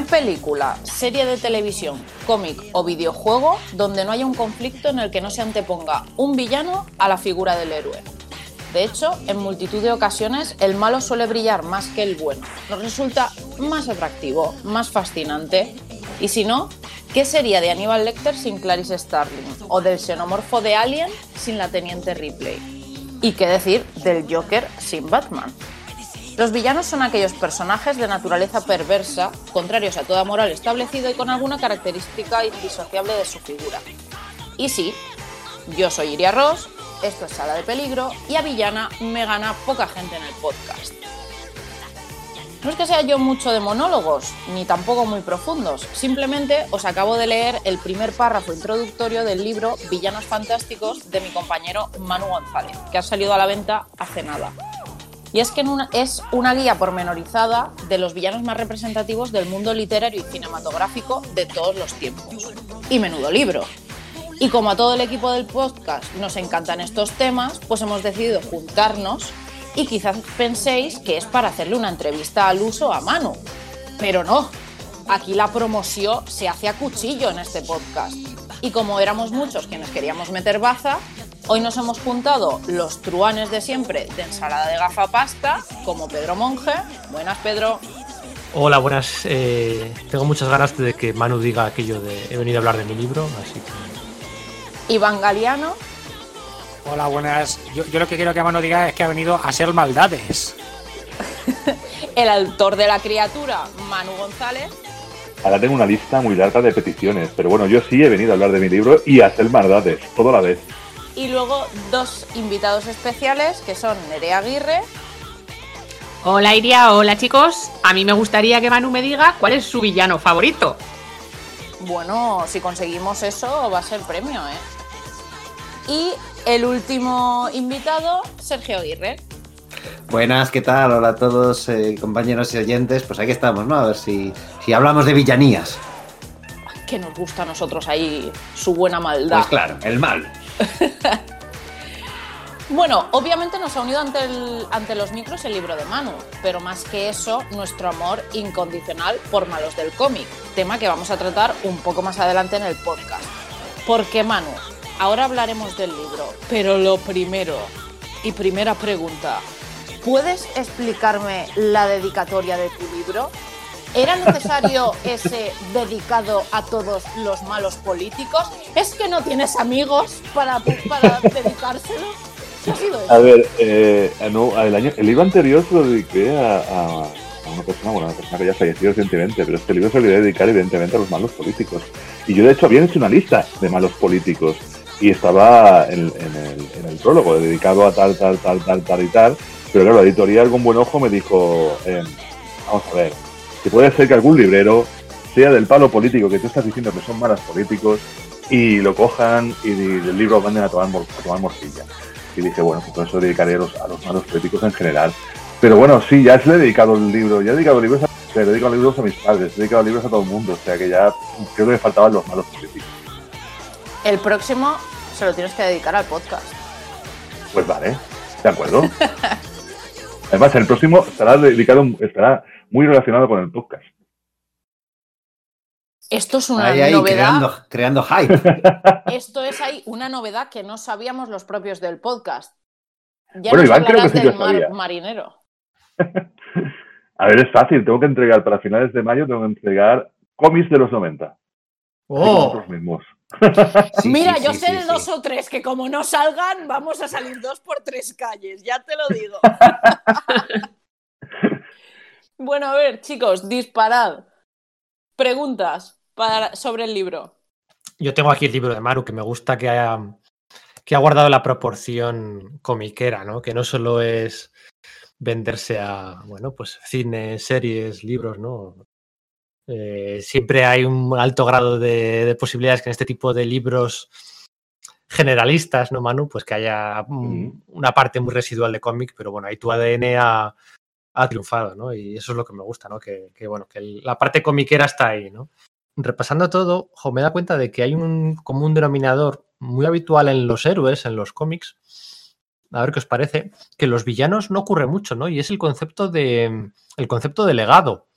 hay película, serie de televisión, cómic o videojuego donde no haya un conflicto en el que no se anteponga un villano a la figura del héroe. De hecho, en multitud de ocasiones el malo suele brillar más que el bueno. Nos resulta más atractivo, más fascinante. Y si no, ¿qué sería de Aníbal Lecter sin Clarice Starling? ¿O del xenomorfo de Alien sin la teniente Ripley? ¿Y qué decir del Joker sin Batman? Los villanos son aquellos personajes de naturaleza perversa, contrarios a toda moral establecida y con alguna característica indisociable de su figura. Y sí, yo soy Iria Ross, esto es Sala de Peligro y a villana me gana poca gente en el podcast. No es que sea yo mucho de monólogos, ni tampoco muy profundos, simplemente os acabo de leer el primer párrafo introductorio del libro Villanos Fantásticos de mi compañero Manu González, que ha salido a la venta hace nada. Y es que es una guía pormenorizada de los villanos más representativos del mundo literario y cinematográfico de todos los tiempos. Y menudo libro. Y como a todo el equipo del podcast nos encantan estos temas, pues hemos decidido juntarnos y quizás penséis que es para hacerle una entrevista al uso a Manu. Pero no, aquí la promoción se hace a cuchillo en este podcast. Y como éramos muchos quienes queríamos meter baza, hoy nos hemos juntado los truanes de siempre de ensalada de gafapasta, como Pedro Monge. Buenas, Pedro. Hola, buenas. eh, tengo muchas ganas de que Manu diga aquello de he venido a hablar de mi libro, así que Iván Galeano. Hola, buenas. Yo, yo lo que quiero que Mano diga es que ha venido a ser maldades. El autor de la criatura, Manu González. Ahora tengo una lista muy larga de peticiones, pero bueno, yo sí he venido a hablar de mi libro y a hacer maldades, todo a la vez. Y luego dos invitados especiales que son Nerea Aguirre Hola Iria, hola chicos. A mí me gustaría que Manu me diga cuál es su villano favorito. Bueno, si conseguimos eso va a ser premio, ¿eh? Y el último invitado, Sergio Aguirre. Buenas, ¿qué tal? Hola a todos, eh, compañeros y oyentes. Pues aquí estamos, ¿no? A ver si, si hablamos de villanías. Que nos gusta a nosotros ahí su buena maldad. Pues claro, el mal. Bueno, obviamente nos ha unido ante, el- ante los micros el libro de Manu, pero más que eso, nuestro amor incondicional por malos del cómic, tema que vamos a tratar un poco más adelante en el podcast. Porque Manu, ahora hablaremos del libro, pero lo primero y primera pregunta, ¿puedes explicarme la dedicatoria de tu libro? ¿Era necesario ese dedicado a todos los malos políticos? ¿Es que no tienes amigos para, para dedicárselo? A ver, eh, no, el, año, el libro anterior se lo dediqué a, a- una persona, bueno, una persona que ya falleció recientemente, pero este libro se lo voy a dedicar evidentemente a los malos políticos. Y yo de hecho había hecho una lista de malos políticos y estaba en, en el, en el prólogo dedicado a tal, tal, tal, tal, tal y tal. Pero claro, la editorial con buen ojo me dijo, eh, vamos a ver, que puede ser que algún librero sea del palo político que tú estás diciendo que son malos políticos y lo cojan y el libro lo manden a tomar, a tomar morcilla. Y dije, bueno, pues por eso dedicaré a los, a los malos políticos en general. Pero bueno, sí, ya le he dedicado el libro, ya he dedicado libros a, le he dedicado libros a mis padres, he dedicado libros a todo el mundo, o sea que ya creo que me faltaban los malos políticos. El próximo se lo tienes que dedicar al podcast. Pues vale, de acuerdo. Además, el próximo estará dedicado, estará muy relacionado con el podcast. Esto es una Ahí, ahí, novedad. creando, creando hype. Esto es ahí una novedad que no sabíamos los propios del podcast. Ya Bueno, nos Iván creo que hablarás sí que del mar- marinero. A ver, es fácil, tengo que entregar para finales de mayo, tengo que entregar cómics de los 90. Así como ¡Oh! nosotros mismos. Sí, Mira, sí, yo sí, sé sí, de sí. dos o tres que como no salgan, vamos a salir dos por tres calles, ya te lo digo. Bueno, a ver, chicos, disparad. Preguntas para, sobre el libro. Yo tengo aquí el libro de Maru que me gusta que haya, que ha guardado la proporción comiquera, ¿no? Que no solo es venderse a, bueno, pues cine, series, libros, ¿no? Eh, siempre hay un alto grado de, de posibilidades que en este tipo de libros generalistas, ¿no, Manu? Pues que haya una parte muy residual de cómic, pero bueno, ahí tu ADN ha, ha triunfado, ¿no? Y eso es lo que me gusta, ¿no? Que, bueno, que la parte comiquera está ahí, ¿no? Repasando todo, jo, me da cuenta de que hay un común denominador muy habitual en los héroes, en los cómics, a ver qué os parece, que los villanos no ocurre mucho, ¿no? Y es el concepto de el concepto de legado.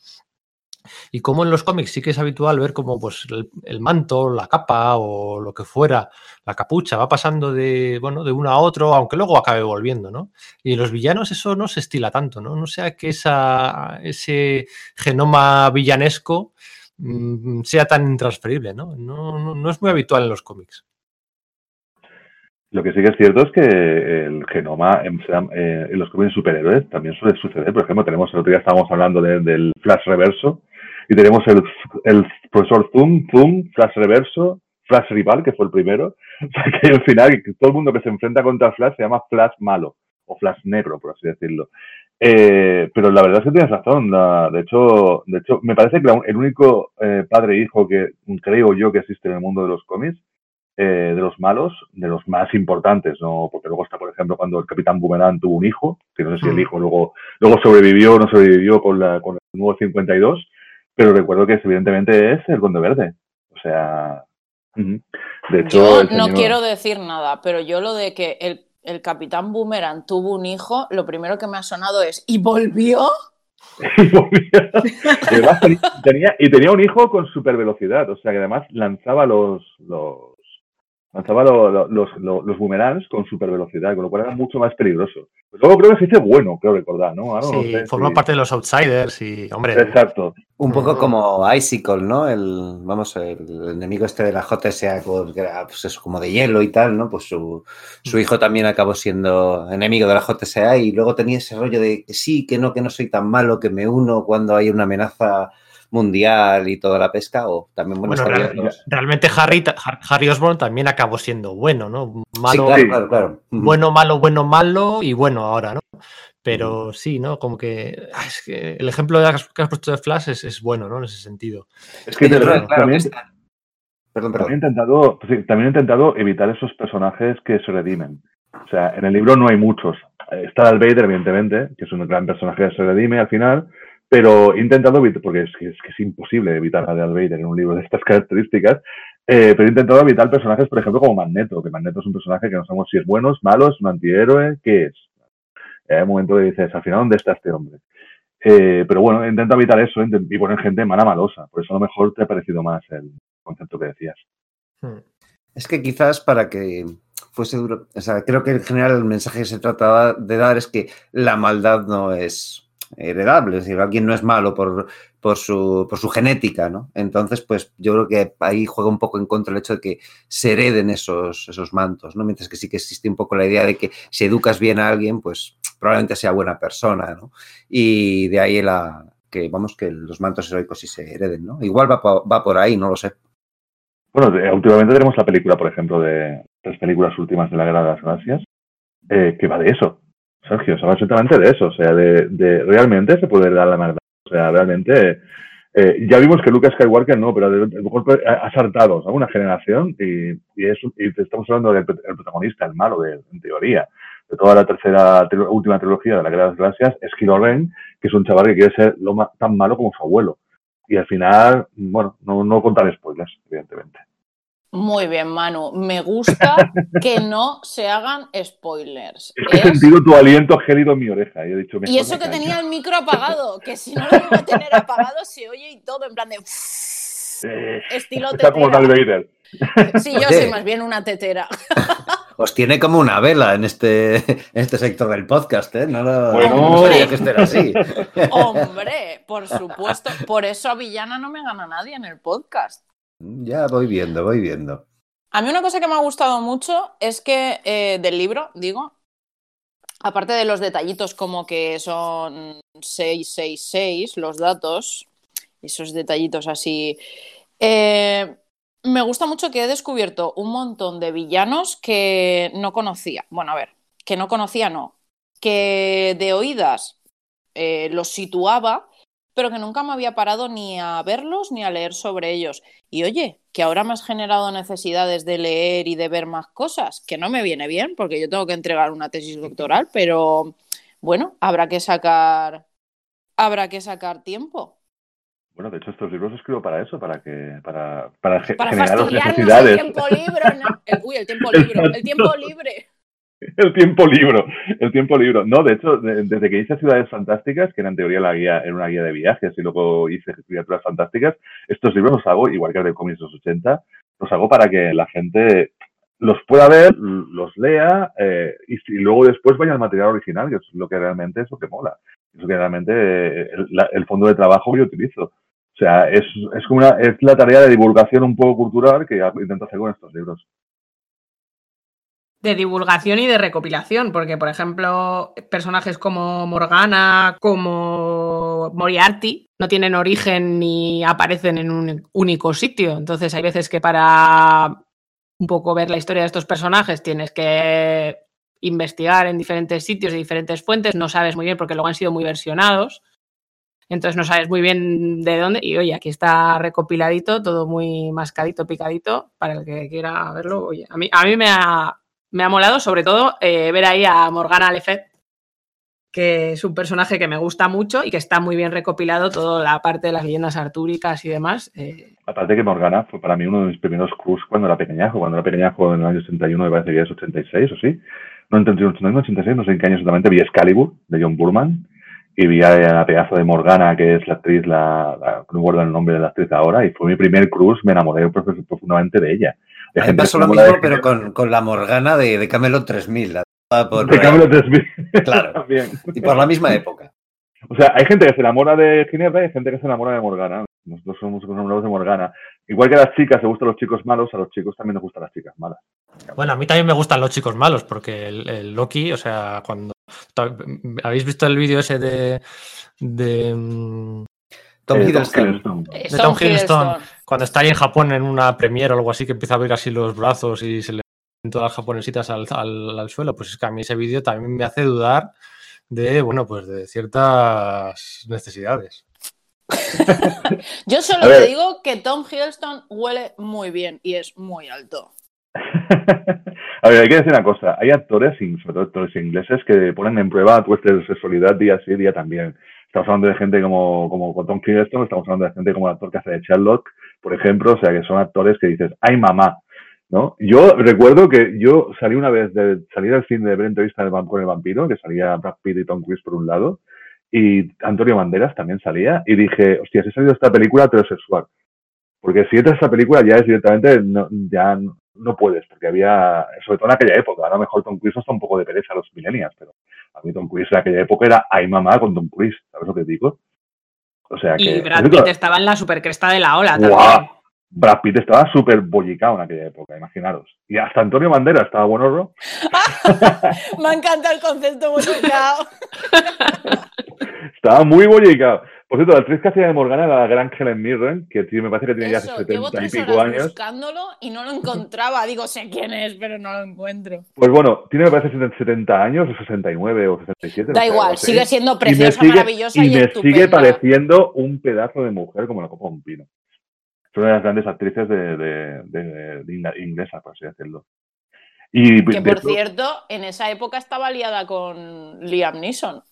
Y como en los cómics sí que es habitual ver como pues el, manto, la capa o lo que fuera, la capucha va pasando de bueno, de uno a otro, aunque luego acabe volviendo, ¿no? Y en los villanos eso no se estila tanto, ¿no? No sea que ese genoma villanesco mm, sea tan intransferible, ¿no? No, es muy habitual en los cómics. Lo que sí que es cierto es que el genoma en, eh, los cómics superhéroes también suele suceder. Por ejemplo, tenemos el otro día estábamos hablando de, del Flash Reverso y tenemos el, el profesor Zoom, Zoom, Flash Reverso, Flash Rival, que fue el primero. O sea, que al final que todo el mundo que se enfrenta contra Flash se llama Flash Malo o Flash Negro, por así decirlo. Eh, pero la verdad es que tienes razón. La, de hecho, de hecho, me parece que la, el único eh, padre e hijo que creo yo que existe en el mundo de los cómics eh, de los malos, de los más importantes, ¿no? Porque luego está, por ejemplo, cuando el Capitán Boomerang tuvo un hijo, que no sé si el hijo luego, luego sobrevivió o no sobrevivió con, la, con el nuevo 52, pero recuerdo que evidentemente es el Conde Verde. O sea, de hecho... Yo el no quiero decir nada, pero yo lo de que el, el Capitán Boomerang tuvo un hijo, lo primero que me ha sonado es ¿y volvió? y volvía. Y además tenía, tenía- y tenía un hijo con super velocidad, o sea que además lanzaba los, los lanzaba lo- lo- los, los, los boomerangs con super velocidad, con lo cual era mucho más peligroso. Luego creo que se dice bueno, creo recordar, ¿no? Ahora no Sí, sé forma si- parte de los outsiders y, hombre, Exacto. Un poco como Icicle, ¿no? El, vamos, el, enemigo este de la JSA, que era pues eso, como de hielo y tal, ¿no? Pues su, su hijo también acabó siendo enemigo de la JSA y luego tenía ese rollo de que sí, que no, que no soy tan malo, que me uno cuando hay una amenaza mundial y toda la pesca, o también, bueno, Bueno, estaría- real- realmente Harry, Harry Osborn también acabó siendo bueno, ¿no? Sí, Malo, claro, Sí. claro, claro. Bueno, malo, bueno, malo y bueno ahora, ¿no? Pero sí, ¿no? Como que, ah, es que el ejemplo que has, que has puesto de Flash es, es bueno, ¿no? En ese sentido. Es que verdad, claro, también, está- Perdón, también he perdón. intentado, pues sí, también he intentado evitar esos personajes que se redimen. O sea, en el libro no hay muchos. Eh, Está Darth Vader, evidentemente, que es un gran personaje que se redime al final, pero evitar, porque es que es, que es imposible evitar a Darth Vader en un libro de estas características, eh, pero he intentado evitar personajes, por ejemplo, como Magneto, que Magneto es un personaje que no sabemos si es bueno, es malo, es un antihéroe, ¿qué es? Hay un momento que dices, al final, ¿dónde está este hombre? Eh, pero bueno, intento evitar eso y poner gente mala malosa. Por eso a lo mejor te ha parecido más el concepto que decías. Hmm. Es que quizás para que fuese duro, o sea, creo que en general el mensaje que se trataba de dar es que la maldad no es heredable, es decir, alguien no es malo por, por, su, por su genética, ¿no? Entonces, pues yo creo que ahí juega un poco en contra el hecho de que se hereden esos, esos mantos, ¿no? Mientras que sí que existe un poco la idea de que si educas bien a alguien, pues probablemente sea buena persona, ¿no? Y de ahí la que, vamos, que los mantos heroicos sí se hereden, ¿no? Igual va, va por ahí, no lo sé. Bueno, últimamente tenemos la película, por ejemplo, de las películas últimas de la Guerra de las Galaxias, eh, que va de eso. Sergio, se va exactamente de eso. O sea, de, de realmente se puede dar la maldad. O sea, realmente. eh, ya vimos que Lucas Skywalker no, pero a lo mejor ha saltado ¿no? una generación y, y, es, y estamos hablando del el protagonista, el malo, de, en teoría, de toda la tercera, última trilogía de la Guerra de las Galaxias, es Kylo Ren, que es un chaval que quiere ser lo ma- tan malo como su abuelo. Y al final, bueno, no, no contar spoilers, evidentemente. Muy bien, Manu. Me gusta que no se hagan spoilers. Es que he sentido tu aliento gélido en mi oreja. Y, he dicho, Y eso que tenía el micro apagado, que si no lo iba a tener apagado se oye y todo en plan de Eh, estilo está como. Darth Vader. Sí, yo soy más bien una tetera. Os tiene como una vela en este, en este sector del podcast, ¿eh? No, lo, Bueno. no sabía que esto era así. Hombre, por supuesto. Por eso a Villana no me gana nadie en el podcast. Ya voy viendo, voy viendo. A mí una cosa que me ha gustado mucho es que eh, del libro, digo, aparte de los detallitos como que son 666 los datos, esos detallitos así, eh, me gusta mucho que he descubierto un montón de villanos que no conocía. Bueno, a ver, que no conocía no, que de oídas eh, los situaba, pero que nunca me había parado ni a verlos ni a leer sobre ellos. Y oye, que ahora me has generado necesidades de leer y de ver más cosas, que no me viene bien porque yo tengo que entregar una tesis doctoral, pero bueno, habrá que sacar habrá que sacar tiempo. Bueno, de hecho, estos libros los escribo para eso, para que para, para, Para generar las fastidiarnos el necesidades. tiempo libre. ¿no? El- uy, el tiempo libre. El tiempo libre. El tiempo libro, el tiempo libro. No, de hecho, de- desde que hice Ciudades Fantásticas, que era en teoría la guía, era una guía de viajes, y luego hice Criaturas Fantásticas, estos libros los hago, igual que el de cómics de los 80, los hago para que la gente los pueda ver, los lea, eh, y, luego después vaya al material original, que es lo que realmente es lo que mola. Es lo que realmente eh, el fondo de trabajo que yo utilizo. O sea, es, es como una, es la tarea de divulgación un poco cultural que intento hacer con estos libros. De divulgación y de recopilación, porque por ejemplo, personajes como Morgana, como Moriarty, no tienen origen ni aparecen en un único sitio. Entonces hay veces que para un poco ver la historia de estos personajes tienes que investigar en diferentes sitios y diferentes fuentes, no sabes muy bien porque luego han sido muy versionados. Entonces no sabes muy bien de dónde. Y oye, aquí está recopiladito, todo muy mascadito, picadito, para el que quiera verlo. Oye, a mí, a mí me, ha, me ha molado, sobre todo, eh, ver ahí a Morgana Le Fay, que es un personaje que me gusta mucho y que está muy bien recopilado toda la parte de las leyendas artúricas y demás. eh, Aparte que Morgana fue para mí uno de mis primeros cruise cuando era pequeñajo. Cuando era pequeñajo en el año 81, me parece que es 86 o sí. No, 81, 81, 86, no sé en qué año exactamente. Vi Excalibur, de John Burman. Y vi a la pedazo de Morgana, que es la actriz, la, la- no recuerdo el nombre de la actriz ahora. Y fue mi primer cruise, me enamoré prof- profundamente de ella. Hay A mí pasó lo mismo, de pero con, con la Morgana de, de Camelot 3000. la- por- de Camelot 3000. Claro. También. y por la misma época. O sea, hay gente que se enamora de Ginebra y hay gente que se enamora de Morgana. Nosotros somos enamorados de Morgana. Igual que a las chicas se gustan los chicos malos, a los chicos también nos gustan las chicas malas. Bueno, a mí también me gustan los chicos malos, porque el, el Loki, o sea, cuando. ¿Habéis visto el vídeo ese de. de. Tom Eh, Hiddleston. Tom cuando está ahí en Japón en una premiere o algo así, que empieza a abrir así los brazos y se le ven todas las japonesitas al, al- al suelo, pues es que a mí ese vídeo también me hace dudar de, bueno, pues de ciertas necesidades. Yo solo ver. te digo que Tom Hiddleston huele muy bien y es muy alto. a ver, hay que decir una cosa. Hay actores, sobre todo actores ingleses, que ponen en prueba tu sexualidad día sí, día también. Estamos hablando de gente como, como Tom Hiddleston, estamos hablando de gente como el actor que hace de Sherlock, por ejemplo, o sea, que son actores que dices, ¡ay, mamá! ¿No? Yo recuerdo que yo salí una vez de salir al cine de ver entrevista del con el vampiro, que salía Brad Pitt y Tom Cruise por un lado, y Antonio Banderas también salía, y dije, hostia, si he salido esta película heterosexual. Porque si entras a esta película ya es directamente, no, ya no, puedes, porque había, sobre todo en aquella época, a lo mejor Tom Cruise nos da un poco de pereza a los millennials, pero a mí Tom Cruise en aquella época era ay mamá con Tom Cruise, ¿sabes lo que digo? O sea que... y Brad Pitt estaba en la supercresta de la ola también. Brad Pitt estaba súper bollicado en aquella época, imaginaros. Y hasta Antonio Banderas estaba buenorro. Me encanta el concepto musical. Estaba muy bollicado. Por cierto, la actriz que hacía de Morgana era la gran Helen Mirren, que me parece que tiene ya Eso, llevo 70 y tres pico horas años. buscándolo y no lo encontraba. Digo, sé quién es, pero no lo encuentro. Pues bueno, tiene me parece 70 años, o 69 o 67. no Da sé, igual, así. sigue siendo Y preciosa, sigue- maravillosa y, y me estupenda. sigue pareciendo un pedazo de mujer como la copa de un pino. Es una de las grandes actrices de, de, de- de inglesa, por así decirlo. Y Que por cierto, en esa época estaba liada con Liam Neeson.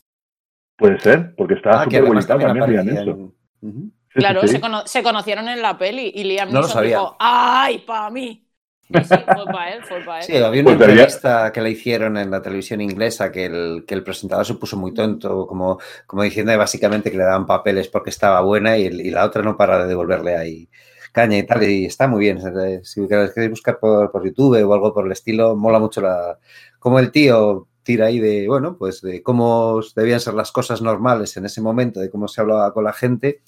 Puede ser, porque estaba Ah, súper también también, aparecía Liam Neeson. en-. Sí, sí, Claro, sí. Se, cono- se conocieron en la peli y Liam No lo Neeson sabía. dijo, ¡ay, pa' mí! Y sí, fue para él, fue para él. Sí, había una Pues había- entrevista que le hicieron en la televisión inglesa que el, que el presentador se puso muy tonto, como, como diciendo básicamente que le daban papeles porque estaba buena y, y la otra no para de devolverle ahí caña y tal. Y está muy bien. Si queréis buscar por, por YouTube o algo por el estilo, mola mucho la como el tío tira ahí de, bueno, pues de cómo debían ser las cosas normales en ese momento, de cómo se hablaba con la gente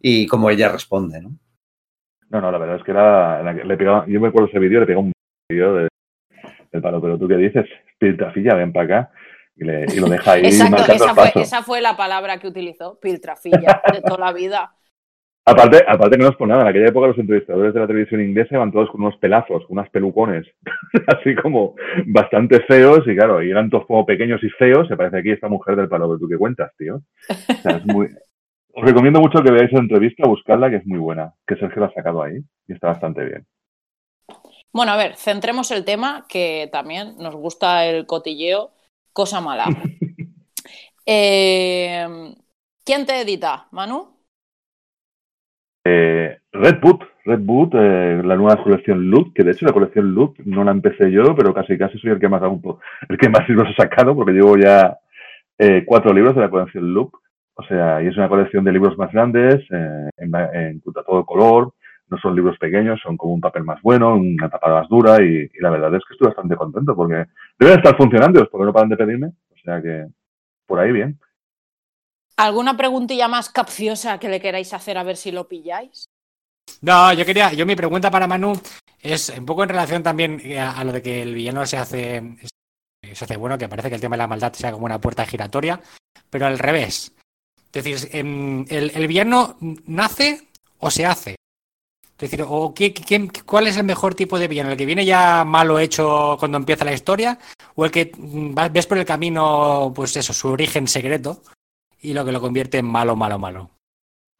y cómo ella responde, ¿no? No, no, la verdad es que era, le pegaba, yo me acuerdo ese vídeo, le pegó un vídeo de, del palo, pero tú qué dices, piltrafilla, ven para acá y, le, y lo deja ahí Exacto, marcando esa el fue, paso. esa fue la palabra que utilizó, piltrafilla, de toda la vida. Aparte, aparte que no es por nada, en aquella época los entrevistadores de la televisión inglesa iban todos con unos pelazos, con unas pelucones, así como bastante feos, y claro, y eran todos como pequeños y feos, se parece aquí esta mujer del palo que tú que cuentas, tío. O sea, es muy... Os recomiendo mucho que veáis la entrevista, buscarla, que es muy buena, que Sergio la ha sacado ahí, y está bastante bien. Bueno, a ver, centremos el tema, que también nos gusta el cotilleo, cosa mala. Eh, ¿Quién te edita, Manu? Eh, Red Boot, Red Boot, eh, la nueva colección Loop, que de hecho la colección Loop no la empecé yo, pero casi casi soy el que más el que más libros he sacado, porque llevo ya eh, cuatro libros de la colección Loop. O sea, y es una colección de libros más grandes, eh, en, en a todo color, no son libros pequeños, son como un papel más bueno, una tapada más dura, y, y la verdad es que estoy bastante contento, porque deben estar funcionando, porque no paran de pedirme, o sea que por ahí bien. ¿Alguna preguntilla más capciosa que le queráis hacer a ver si lo pilláis? No, yo quería, yo mi pregunta para Manu es un poco en relación también eh, a, lo de que el villano se hace, se hace bueno, que parece que el tema de la maldad sea como una puerta giratoria, pero al revés. Es decir, em, el, el villano nace o se hace. Es decir, o qué, qué- ¿cuál es el mejor tipo de villano? ¿El que viene ya malo hecho cuando empieza la historia? ¿O el que mm, ves por el camino, pues eso, su origen secreto y lo que lo convierte en malo, malo, malo?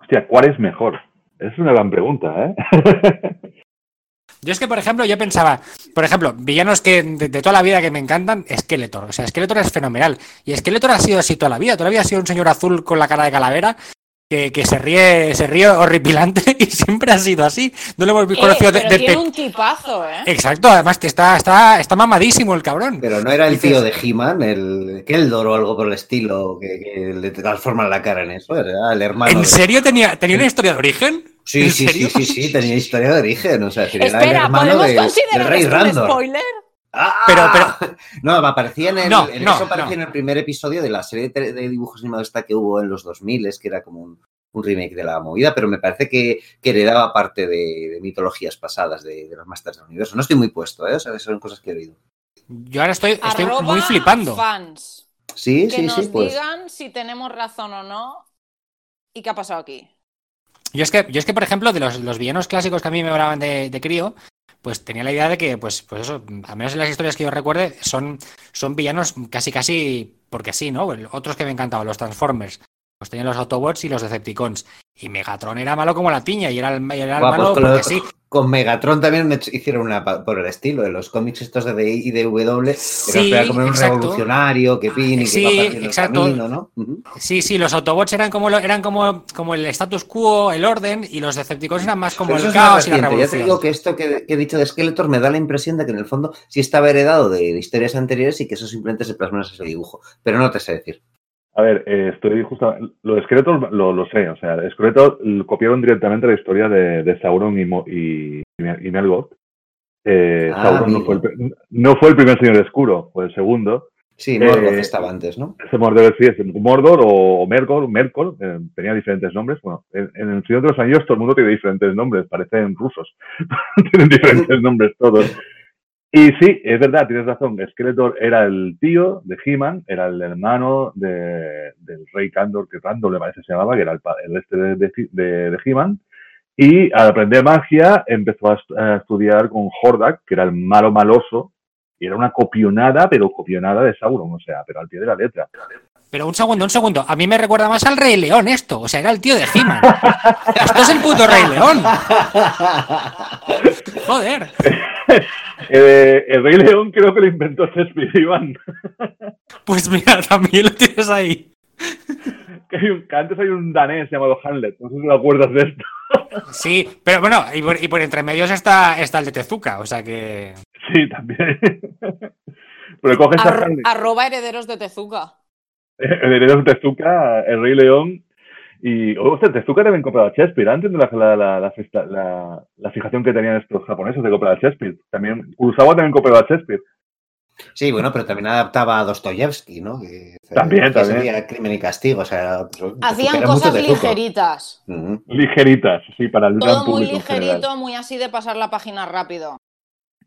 Hostia, ¿cuál es mejor? Es una gran pregunta, ¿eh? Yo es que, por ejemplo, yo pensaba, por ejemplo, villanos que de, de toda la vida que me encantan, Skeletor. O sea, Skeletor es fenomenal. Y Skeletor ha sido así toda la vida. Toda la vida ha sido un señor azul con la cara de calavera que, que se ríe, se ríe horripilante y siempre ha sido así. No lo hemos Eh, conocido de, pero de- tiene de- un tipazo, ¿eh? Exacto, además que está, está, está mamadísimo el cabrón. Pero no era el tío de He-Man, el Keldor o algo por el estilo, que, que le transforman la cara en eso. Era el hermano. ¿En de- serio tenía, tenía una historia de origen? Sí, ¿En sí, sí, sí, sí, tenía historia de origen. O sea, era el Espera, hermano ¿podemos de, del considerar rey esto un Randor. spoiler? ¡Ah! Pero- No, aparecía en el, No, en no, eso aparecía no. en el primer episodio de la serie de, de dibujos animados esta que hubo en los 2000, que era como un, un remake de la movida, pero me parece que, que heredaba parte de, de mitologías pasadas de, de los Masters del Universo. No estoy muy puesto, ¿eh? O sea, son cosas que he oído. Yo ahora estoy, estoy Arroba muy flipando. fans. Sí, Que sí, nos sí, pues. digan si tenemos razón o no y qué ha pasado aquí. Yo es que, yo es que por ejemplo, de los, los villanos clásicos que a mí me hablaban de, de crío, pues tenía la idea de que, pues, pues eso, al menos en las historias que yo recuerde, son, son villanos casi casi porque sí, ¿no? Otros que me encantaban, los Transformers. Pues tenían los Autobots y los Decepticons. Y Megatron era malo como la piña, y era el, y era el Guau, pues malo con, porque los- sí. con Megatron también hecho- hicieron una pa- por el estilo de los cómics estos de DI y de W, Sí, era como un exacto. revolucionario que pin y que Sí, va el exacto. camino, ¿no? Ujú. Sí, sí, los Autobots eran como lo- eran como, como el status quo, el orden, y los Decepticons eran más como Pero eso el es más caos y la reciente. Ya te revolución. digo que esto que, que he dicho de Skeletor me da la impresión de que en el fondo sí estaba heredado de, de historias anteriores y que eso simplemente se plasma en ese dibujo. Pero no te sé decir. A ver, eh, estoy justo. Lo de Skeletor lo, lo sé, o sea, Skeletor copiaron directamente la historia de, de Sauron y, Mo- y, y Melgoth. Eh, Ah, Sauron no fue, el, pri- no fue el primer señor oscuro, fue el segundo. Sí, Morgoth Eh, estaba antes, ¿no? Ese Mordor sí es Mordor o, Mergor, Merkor, eh, tenía diferentes nombres. Bueno, en, en el Señor de los Anillos todo el mundo tiene diferentes nombres, parecen rusos. Tienen diferentes nombres todos. Y sí, es verdad, tienes razón. Skeletor era el tío de He-Man, era el hermano de- del rey Kandor, que Randor le parece se llamaba, que era el, el este de, de, de- He-Man. Y al aprender magia empezó a estudiar con Hordak, que era el malo maloso, y era una copionada, pero copionada de Sauron, o sea, pero al pie de la letra. Pero un segundo, un segundo. A mí me recuerda más al Rey León esto. O sea, era el tío de He-Man. esto es el puto Rey León. Joder. Eh, el Rey León creo que lo inventó Iván. Pues mira, también lo tienes ahí. Que, hay un- que antes hay un danés llamado Hamlet, no sé si te acuerdas de esto. Sí, pero bueno, y por, y por entre medios está, está el de Tezuka. O sea que. Sí, también. Pero coges a Hamlet, arroba herederos de Tezuka. El heredero de Tezuka, el Rey León, y, oh, ostras, Tezuka también compraba Shakespeare, antes de la, la, la, la, festa- la- la fijación que tenían estos japoneses de comprar a Shakespeare. También, Kurosawa también compraba a Shakespeare. Sí, bueno, pero también adaptaba a Dostoyevsky, ¿no? Que, También, que también. sería crimen y castigo. O sea, Hacían era cosas ligeritas. Ligeritas, sí, para el gran Todo muy público ligerito, muy así de pasar la página rápido.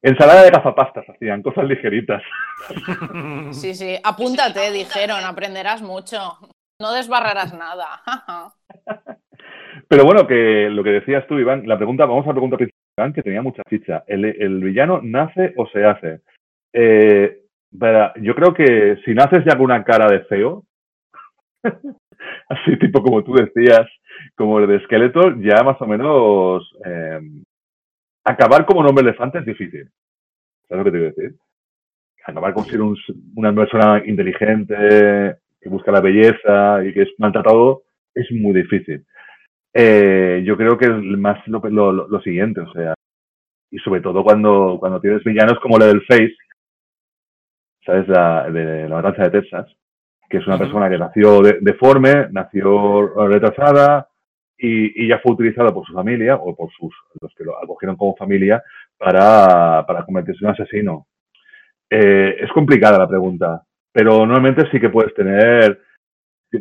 Ensalada de gafapastas hacían, cosas ligeritas. Sí, sí. Apúntate, dijeron, aprenderás mucho. No desbarrarás nada. Pero bueno, que lo que decías tú, Iván, la pregunta, vamos a la pregunta principal, que tenía mucha ficha. ¿El, el villano nace o se hace? Eh, para- yo creo que si naces ya con una cara de feo, así tipo como tú decías, como el de Skeletor, ya más o menos eh, acabar como un hombre elefante es difícil. ¿Sabes lo que te quiero decir? Acabar con ser un- una persona inteligente, que busca la belleza y que es maltratado, es muy difícil. Eh, yo creo que es más lo, lo, lo, siguiente, o sea, y sobre todo cuando, cuando tienes villanos como el del Face, ¿sabes? La, de la matanza de Texas, que es una persona que nació deforme, nació retrasada y, ya fue utilizada por su familia o por sus los que lo acogieron como familia para, para convertirse en un asesino. Eh, es complicada la pregunta, pero normalmente sí que puedes tener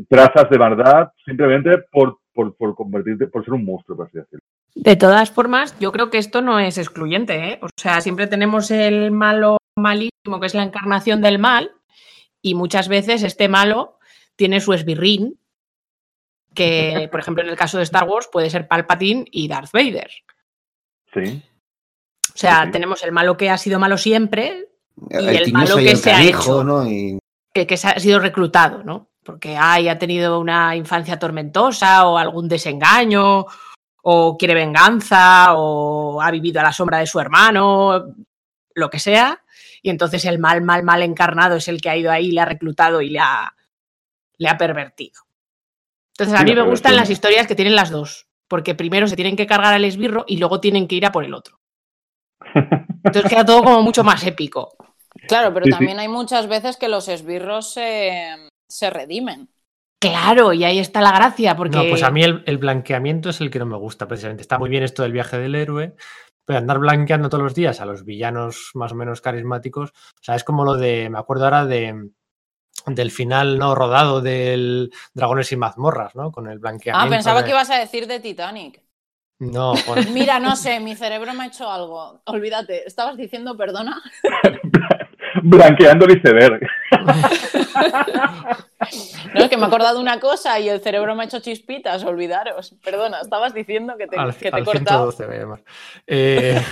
trazas de verdad simplemente por, por, por convertirte, por ser un monstruo, por así decirlo. De todas formas, yo creo que esto no es excluyente, ¿eh? O sea, siempre tenemos el malo malísimo, que es la encarnación del mal, y muchas veces este malo tiene su esbirrín, que, por ejemplo, en el caso de Star Wars puede ser Palpatine y Darth Vader. Sí. O sea, Sí, tenemos el malo que ha sido malo siempre y El malo que el se ha hecho, ¿no? Y que, que se ha sido reclutado, ¿no? Porque ay, ha tenido una infancia tormentosa o algún desengaño o quiere venganza o ha vivido a la sombra de su hermano, lo que sea. Y entonces el mal, mal, mal encarnado es el que ha ido ahí, le ha reclutado y le ha, le ha pervertido. Entonces a mí me gustan las historias que tienen las dos, porque primero se tienen que cargar al esbirro y luego tienen que ir a por el otro. Entonces queda todo como mucho más épico. Claro, pero Sí, sí. también hay muchas veces que los esbirros se, se redimen. Claro, y ahí está la gracia, porque... No, pues a mí el, el blanqueamiento es el que no me gusta, precisamente. Está muy bien esto del viaje del héroe, pero andar blanqueando todos los días a los villanos más o menos carismáticos, o sea, es como lo de, me acuerdo ahora de del final no rodado del Dragones y mazmorras, ¿no? Con el Ah, blanqueamiento. pensaba de- que ibas a decir de Titanic. No, con- Mira, no sé, mi cerebro me ha hecho algo. Olvídate, estabas diciendo, perdona. Blanqueando el iceberg. No, es que me he acordado de una cosa y el cerebro me ha hecho chispitas, olvidaros. Perdona, estabas diciendo que te, al, que te he al cortado. 112 voy a llamar. Eh,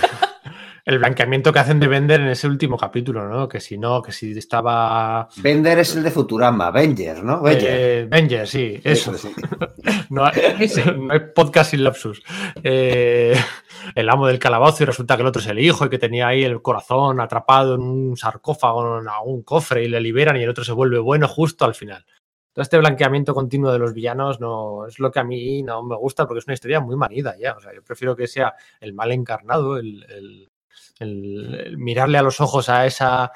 el blanqueamiento que hacen de vender en ese último capítulo, ¿no? Que si no, que si estaba... Bender es el de Futurama, Avenger, ¿no? Avenger. Eh, Venger, sí, eso. sí. No hay, no hay podcast sin lapsus. Eh, el amo del calabozo y resulta que el otro es el hijo y que tenía ahí el corazón atrapado en un sarcófago, en algún cofre y le liberan y el otro se vuelve bueno justo al final. Todo este blanqueamiento continuo de los villanos no es lo que a mí no me gusta porque es una historia muy manida ya. O sea, yo prefiero que sea el mal encarnado, el, el- el- el mirarle a los ojos a esa,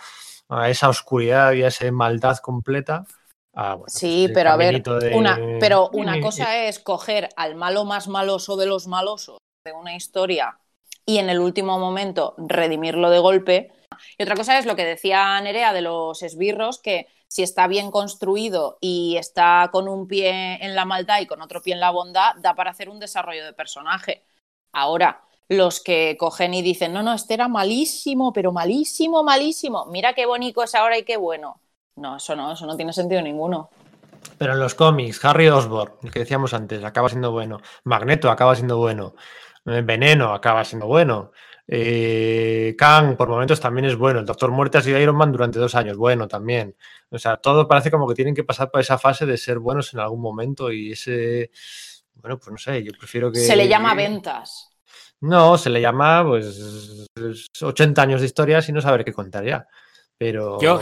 a esa oscuridad y a esa maldad completa. a, bueno, Sí, pues, el pero a ver, de- una, pero una cosa es coger al malo más maloso de los malosos de una historia y en el último momento redimirlo de golpe. Y otra cosa es lo que decía Nerea de los esbirros, que si está bien construido y está con un pie en la maldad y con otro pie en la bondad, da para hacer un desarrollo de personaje. Ahora, los que cogen y dicen, no, no, este era malísimo, pero malísimo, malísimo. Mira qué bonito es ahora y qué bueno. No, eso no, eso no tiene sentido ninguno. Pero en los cómics, Harry Osborn, el que decíamos antes, acaba siendo bueno. Magneto acaba siendo bueno. Eh, Veneno acaba siendo bueno. Eh, Kang, por momentos, también es bueno. El Doctor Muerte ha sido Iron Man durante dos años, bueno también. O sea, todo parece como que tienen que pasar por esa fase de ser buenos en algún momento y ese. Bueno, pues no sé, yo prefiero que. Se le llama ventas. No, se le llama, pues, 80 años de historia sin no saber qué contar ya. Pero. Yo,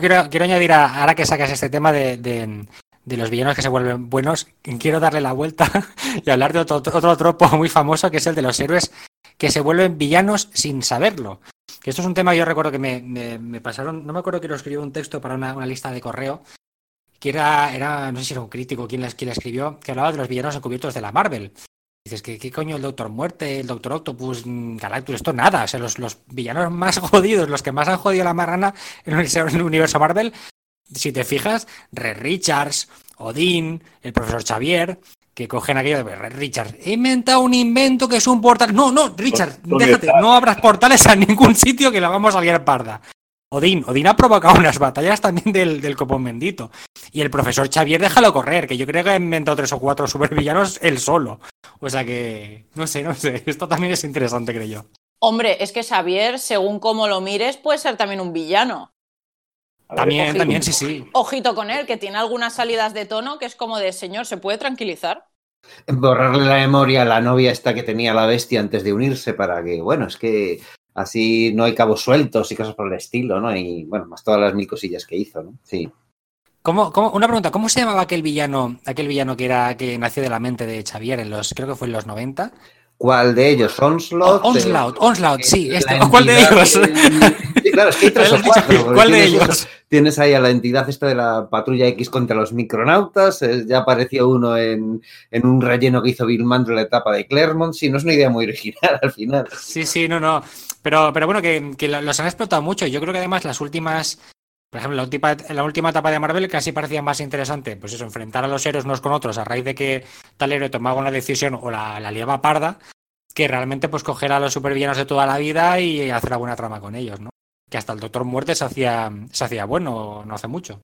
quiero, añadir, a- ahora que sacas este tema de, los villanos que se vuelven buenos, quiero darle la vuelta y hablar de otro, otro tropo muy famoso que es el de los héroes que se vuelven villanos sin saberlo. Que esto es un tema que yo recuerdo que me, pasaron, no me acuerdo que lo escribió un texto para una, lista de correo, que era, era, no sé si era un crítico quien la escribió, que hablaba de los villanos encubiertos de la Marvel. Dices, ¿qué, qué coño el Doctor Muerte, el Doctor Octopus, mm, Galactus? Esto nada. O sea, los, los villanos más jodidos, los que más han jodido la marrana en el universo- Marvel, si te fijas, Red Richards, Odín, el profesor Xavier, que cogen aquello de Red Richards. He inventado un invento que es un portal. No, no, Richard, ¿Dónde déjate, no abras portales a ningún sitio que la vamos a liar parda. Odín, Odín ha provocado unas batallas también del, del copón bendito. Y el profesor Xavier, déjalo correr, que yo creo que ha inventado tres o cuatro supervillanos él solo. O sea que, no sé, no sé, esto también es interesante, creo yo. Hombre, es que Xavier, según cómo lo mires, puede ser también un villano. Ver, También, ojito. también, sí, sí. Ojito con él, que tiene algunas salidas de tono que es como de señor, ¿se puede tranquilizar? Borrarle la memoria a la novia esta que tenía la bestia antes de unirse para que, bueno, es que así no hay cabos sueltos y cosas por el estilo, ¿no? Y bueno, más todas las mil cosillas que hizo, ¿no? Sí. ¿Cómo, cómo- una pregunta, ¿cómo se llamaba aquel villano, aquel villano que era que nació de la mente de Xavier en los, creo que fue en los 90? ¿Cuál de ellos? ¿Onslaught? Onslaught, Onslaught, sí, Eh, este. la ¿Cuál de ellos? Sí, claro, es que hay tres o cuatro, ¿Cuál de ellos? Tienes ahí a la entidad esta de la patrulla X contra los micronautas, eh, ya apareció uno en, en un relleno que hizo Bill Mando en la etapa de Claremont, sí, no es una idea muy original al final. Sí, sí, no, no. Pero, pero bueno, que, que lo- los han explotado mucho. Yo creo que además las últimas, por ejemplo, la última, la última etapa de Marvel casi parecía más interesante, pues eso, enfrentar a los héroes unos con otros a raíz de que tal héroe tomaba una decisión o la, la parda, que realmente pues coger a los supervillanos de toda la vida y hacer alguna trama con ellos, ¿no? Que hasta el Doctor Muerte se hacía, se hacía bueno no hace mucho.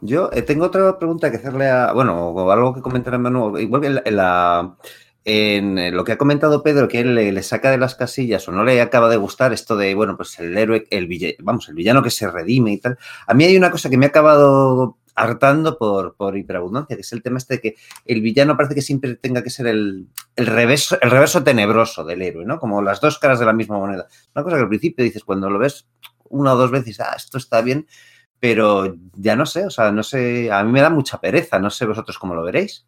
Yo eh, tengo otra pregunta que hacerle a, bueno, algo que comentar a Manu, igual que en en la- en, eh, lo que ha comentado Pedro, que él le, saca de las casillas o no le acaba de gustar esto de, bueno, pues el héroe, el villano, vamos, el villano que se redime y tal. A mí hay una cosa que me ha acabado hartando por, por hiperabundancia, que es el tema este de que el villano parece que siempre tenga que ser el, el, reverso, el reverso tenebroso del héroe, ¿no? Como las dos caras de la misma moneda. Una cosa que al principio dices, cuando lo ves una o dos veces, ah, esto está bien, pero ya no sé, o sea, no sé, a mí me da mucha pereza, no sé vosotros cómo lo veréis.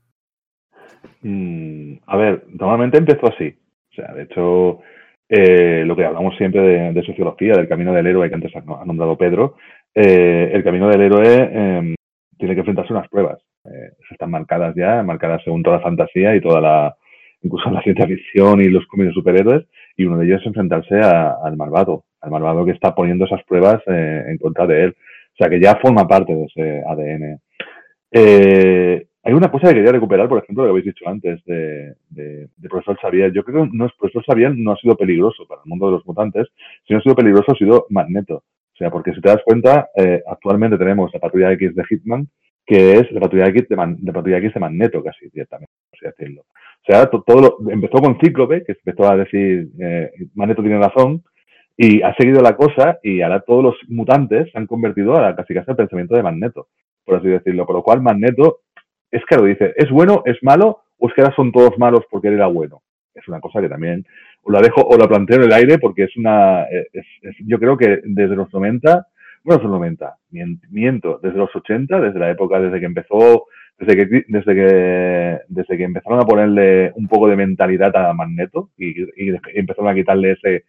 Mm, a ver, normalmente empezó así. O sea, de hecho, eh, lo que hablamos siempre de, sociología, del camino del héroe que antes ha, nombrado Pedro, eh, el camino del héroe eh, tiene que enfrentarse a unas pruebas. Eh, están marcadas ya, marcadas según toda la fantasía y toda la, incluso la ciencia ficción y los cómics de superhéroes, y uno de ellos es enfrentarse al malvado, al malvado que está poniendo esas pruebas en contra de él. O sea, que ya forma parte de ese ADN. Hay una cosa que quería recuperar, por ejemplo, lo que habéis dicho antes de, de, de profesor Xavier. Yo creo que no es, profesor Xavier no ha sido peligroso para el mundo de los mutantes, sino ha sido peligroso ha sido Magneto. O sea, porque si te das cuenta, eh, actualmente tenemos la patrulla X de Hitman, que es la patrulla X de, Man- de patrulla X de Magneto, casi directamente, por así decirlo. O sea, to- todo lo- empezó con Cíclope, que empezó a decir, eh, Magneto tiene razón, y ha seguido la cosa, y ahora todos los mutantes se han convertido a casi casi al pensamiento de Magneto, por así decirlo. Por lo cual, Magneto es claro, dice, ¿es bueno, es malo, o es que ahora son todos malos porque él era bueno? Es una cosa que también o la dejo o la planteo en el aire porque es una, eh, yo creo que desde los 90, bueno, los 90, mien- miento, desde los 80, desde la época, desde que empezó, desde que, desde que, desde que empezaron a ponerle un poco de mentalidad a Magneto y, y empezaron a quitarle ese,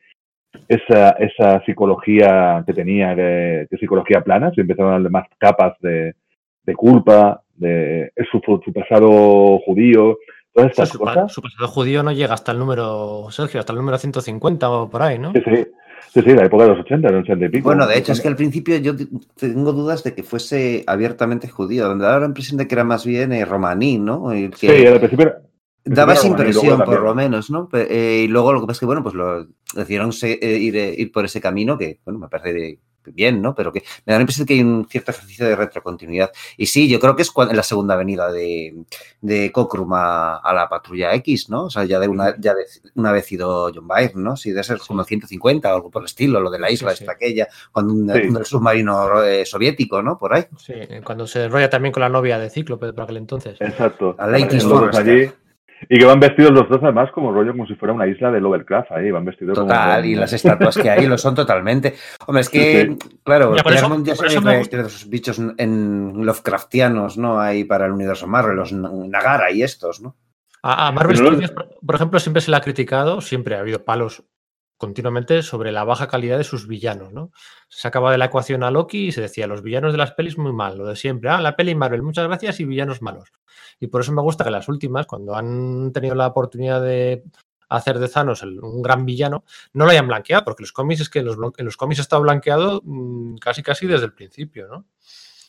esa, esa psicología que tenía, que, que psicología plana, se empezaron a darle más capas de, de culpa, de su, su pasado judío, todas estas su, pa- cosas. su pasado judío no llega hasta el número, Sergio, hasta el número 150 o por ahí, ¿no? Sí, sí, sí, sí, la época de los 80, de los 80 y pico. Bueno, de hecho, es que al principio yo tengo dudas de que fuese abiertamente judío, donde daba la impresión de que era más bien eh, romaní, ¿no? El que Sí, al principio era- daba esa impresión, por lo menos, ¿no? Eh, y luego lo que pasa es que, bueno, pues lo decidieron se- eh, ir, eh, ir por ese camino que, bueno, me parece de- bien, ¿no? Pero que me da la impresión de que hay un cierto ejercicio de retrocontinuidad. Y sí, yo creo que es en la segunda venida de, de Cocrum a, a la patrulla X, ¿no? O sea, ya de una, ya de una vez ido John Byrne, ¿no? Sí, debe ser como 150 o algo por el estilo, lo de la isla sí. esta aquella, cuando un, Sí. un submarino eh, soviético, ¿no? Por ahí. Sí, cuando se enrolla también con la novia de Cíclope por aquel entonces. Exacto. A Lady allí. Y que van vestidos los dos además como rollo como si fuera una isla de Lovecraft ahí, van vestidos como- Total, y las estatuas que hay lo son totalmente. Hombre, es que, claro, por eso- ya por eso me gusta- esos bichos en Lovecraftianos, ¿no? Hay para el universo Marvel, los Nagara y estos, ¿no? A, Marvel Studios, por, por ejemplo, siempre se le ha criticado, siempre ha habido palos continuamente sobre la baja calidad de sus villanos, ¿no? Se sacaba de la ecuación a Loki y se decía, los villanos de las pelis muy mal, lo de siempre, ah, la peli Marvel, muchas gracias y villanos malos. Y por eso me gusta que las últimas, cuando han tenido la oportunidad de hacer de Thanos el- un gran villano, no lo hayan blanqueado, porque los cómics es que los, en los cómics ha estado blanqueado mm, casi casi desde el principio, ¿no?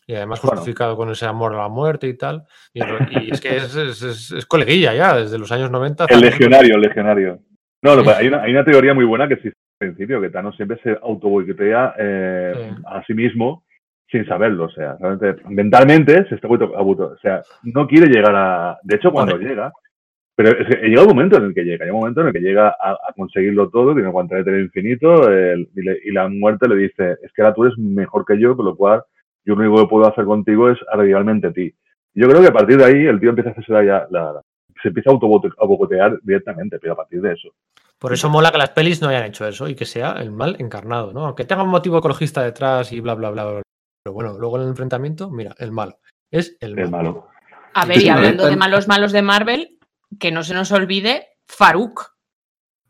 Y además Bueno. justificado con ese amor a la muerte y tal. Y, y es que es, es- es- es coleguilla ya, desde los años 90. El legionario, el legionario. No, lo hay, una, hay una teoría muy buena que existe al principio, que Thanos siempre se autoboicotea eh, Sí. a sí mismo sin saberlo. O sea, realmente, mentalmente se está auto, O sea, no quiere llegar a. De hecho, cuando llega. Pero es que llega un momento en el que llega, llega un momento en el que llega a, a conseguirlo todo, tiene guantelete del infinito, el- y, le- y la muerte le dice, es que ahora tú eres mejor que yo, con lo cual yo lo único que puedo hacer contigo es radicalmente a ti. Y Yo creo que a partir de ahí el tío empieza a hacerse la, la- la- se empieza a autobote- a bocotear directamente, pero a partir de eso. Por eso mola que las pelis no hayan hecho eso y que sea el mal encarnado, ¿no? Aunque tenga un motivo ecologista detrás y bla, bla, bla, bla. Pero bueno, luego en el enfrentamiento, mira, el malo. Es el malo. El malo. A ver, y hablando de malos malos de Marvel, que no se nos olvide Faruk,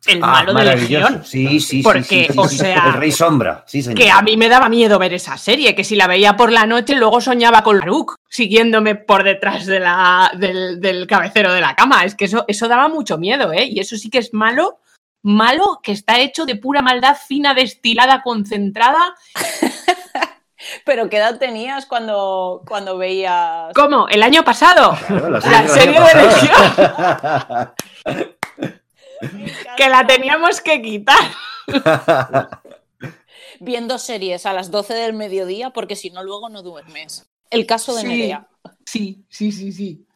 el Ah, malo de. Legión. Sí, sí, sí, Porque, sí, sí, o sí. sea, El Rey Sombra, sí, señor. Que a mí me daba miedo ver esa serie, que si la veía por la noche, luego soñaba con Faruk, siguiéndome por detrás de la, del, del cabecero de la cama. Es que eso, eso daba mucho miedo, ¿eh? Y eso sí que es malo, malo, que está hecho de pura maldad fina, destilada, concentrada. Pero ¿qué edad tenías cuando, cuando veías...? ¿Cómo? ¿El año pasado? Claro, La serie año de pasado. Que la teníamos que quitar. Viendo series a las 12 del mediodía porque si no luego no duermes. El caso de Sí. Nerea. Sí, sí, sí, sí.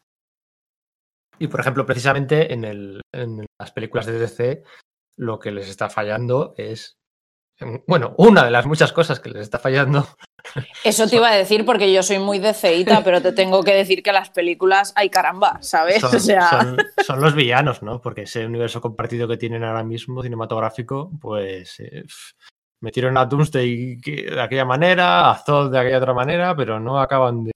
Y por ejemplo, precisamente en, el- en las películas de DC, lo que les está fallando es. Bueno, una de las muchas cosas que les está fallando. Eso te iba a decir porque yo soy muy deceíta, pero te tengo que decir que las películas, ay caramba, ¿sabes? Son, o sea, son- son los villanos, ¿no? Porque ese universo compartido que tienen ahora mismo cinematográfico, pues eh, metieron a Doomsday de aquella manera, a Zod de aquella otra manera, pero no acaban de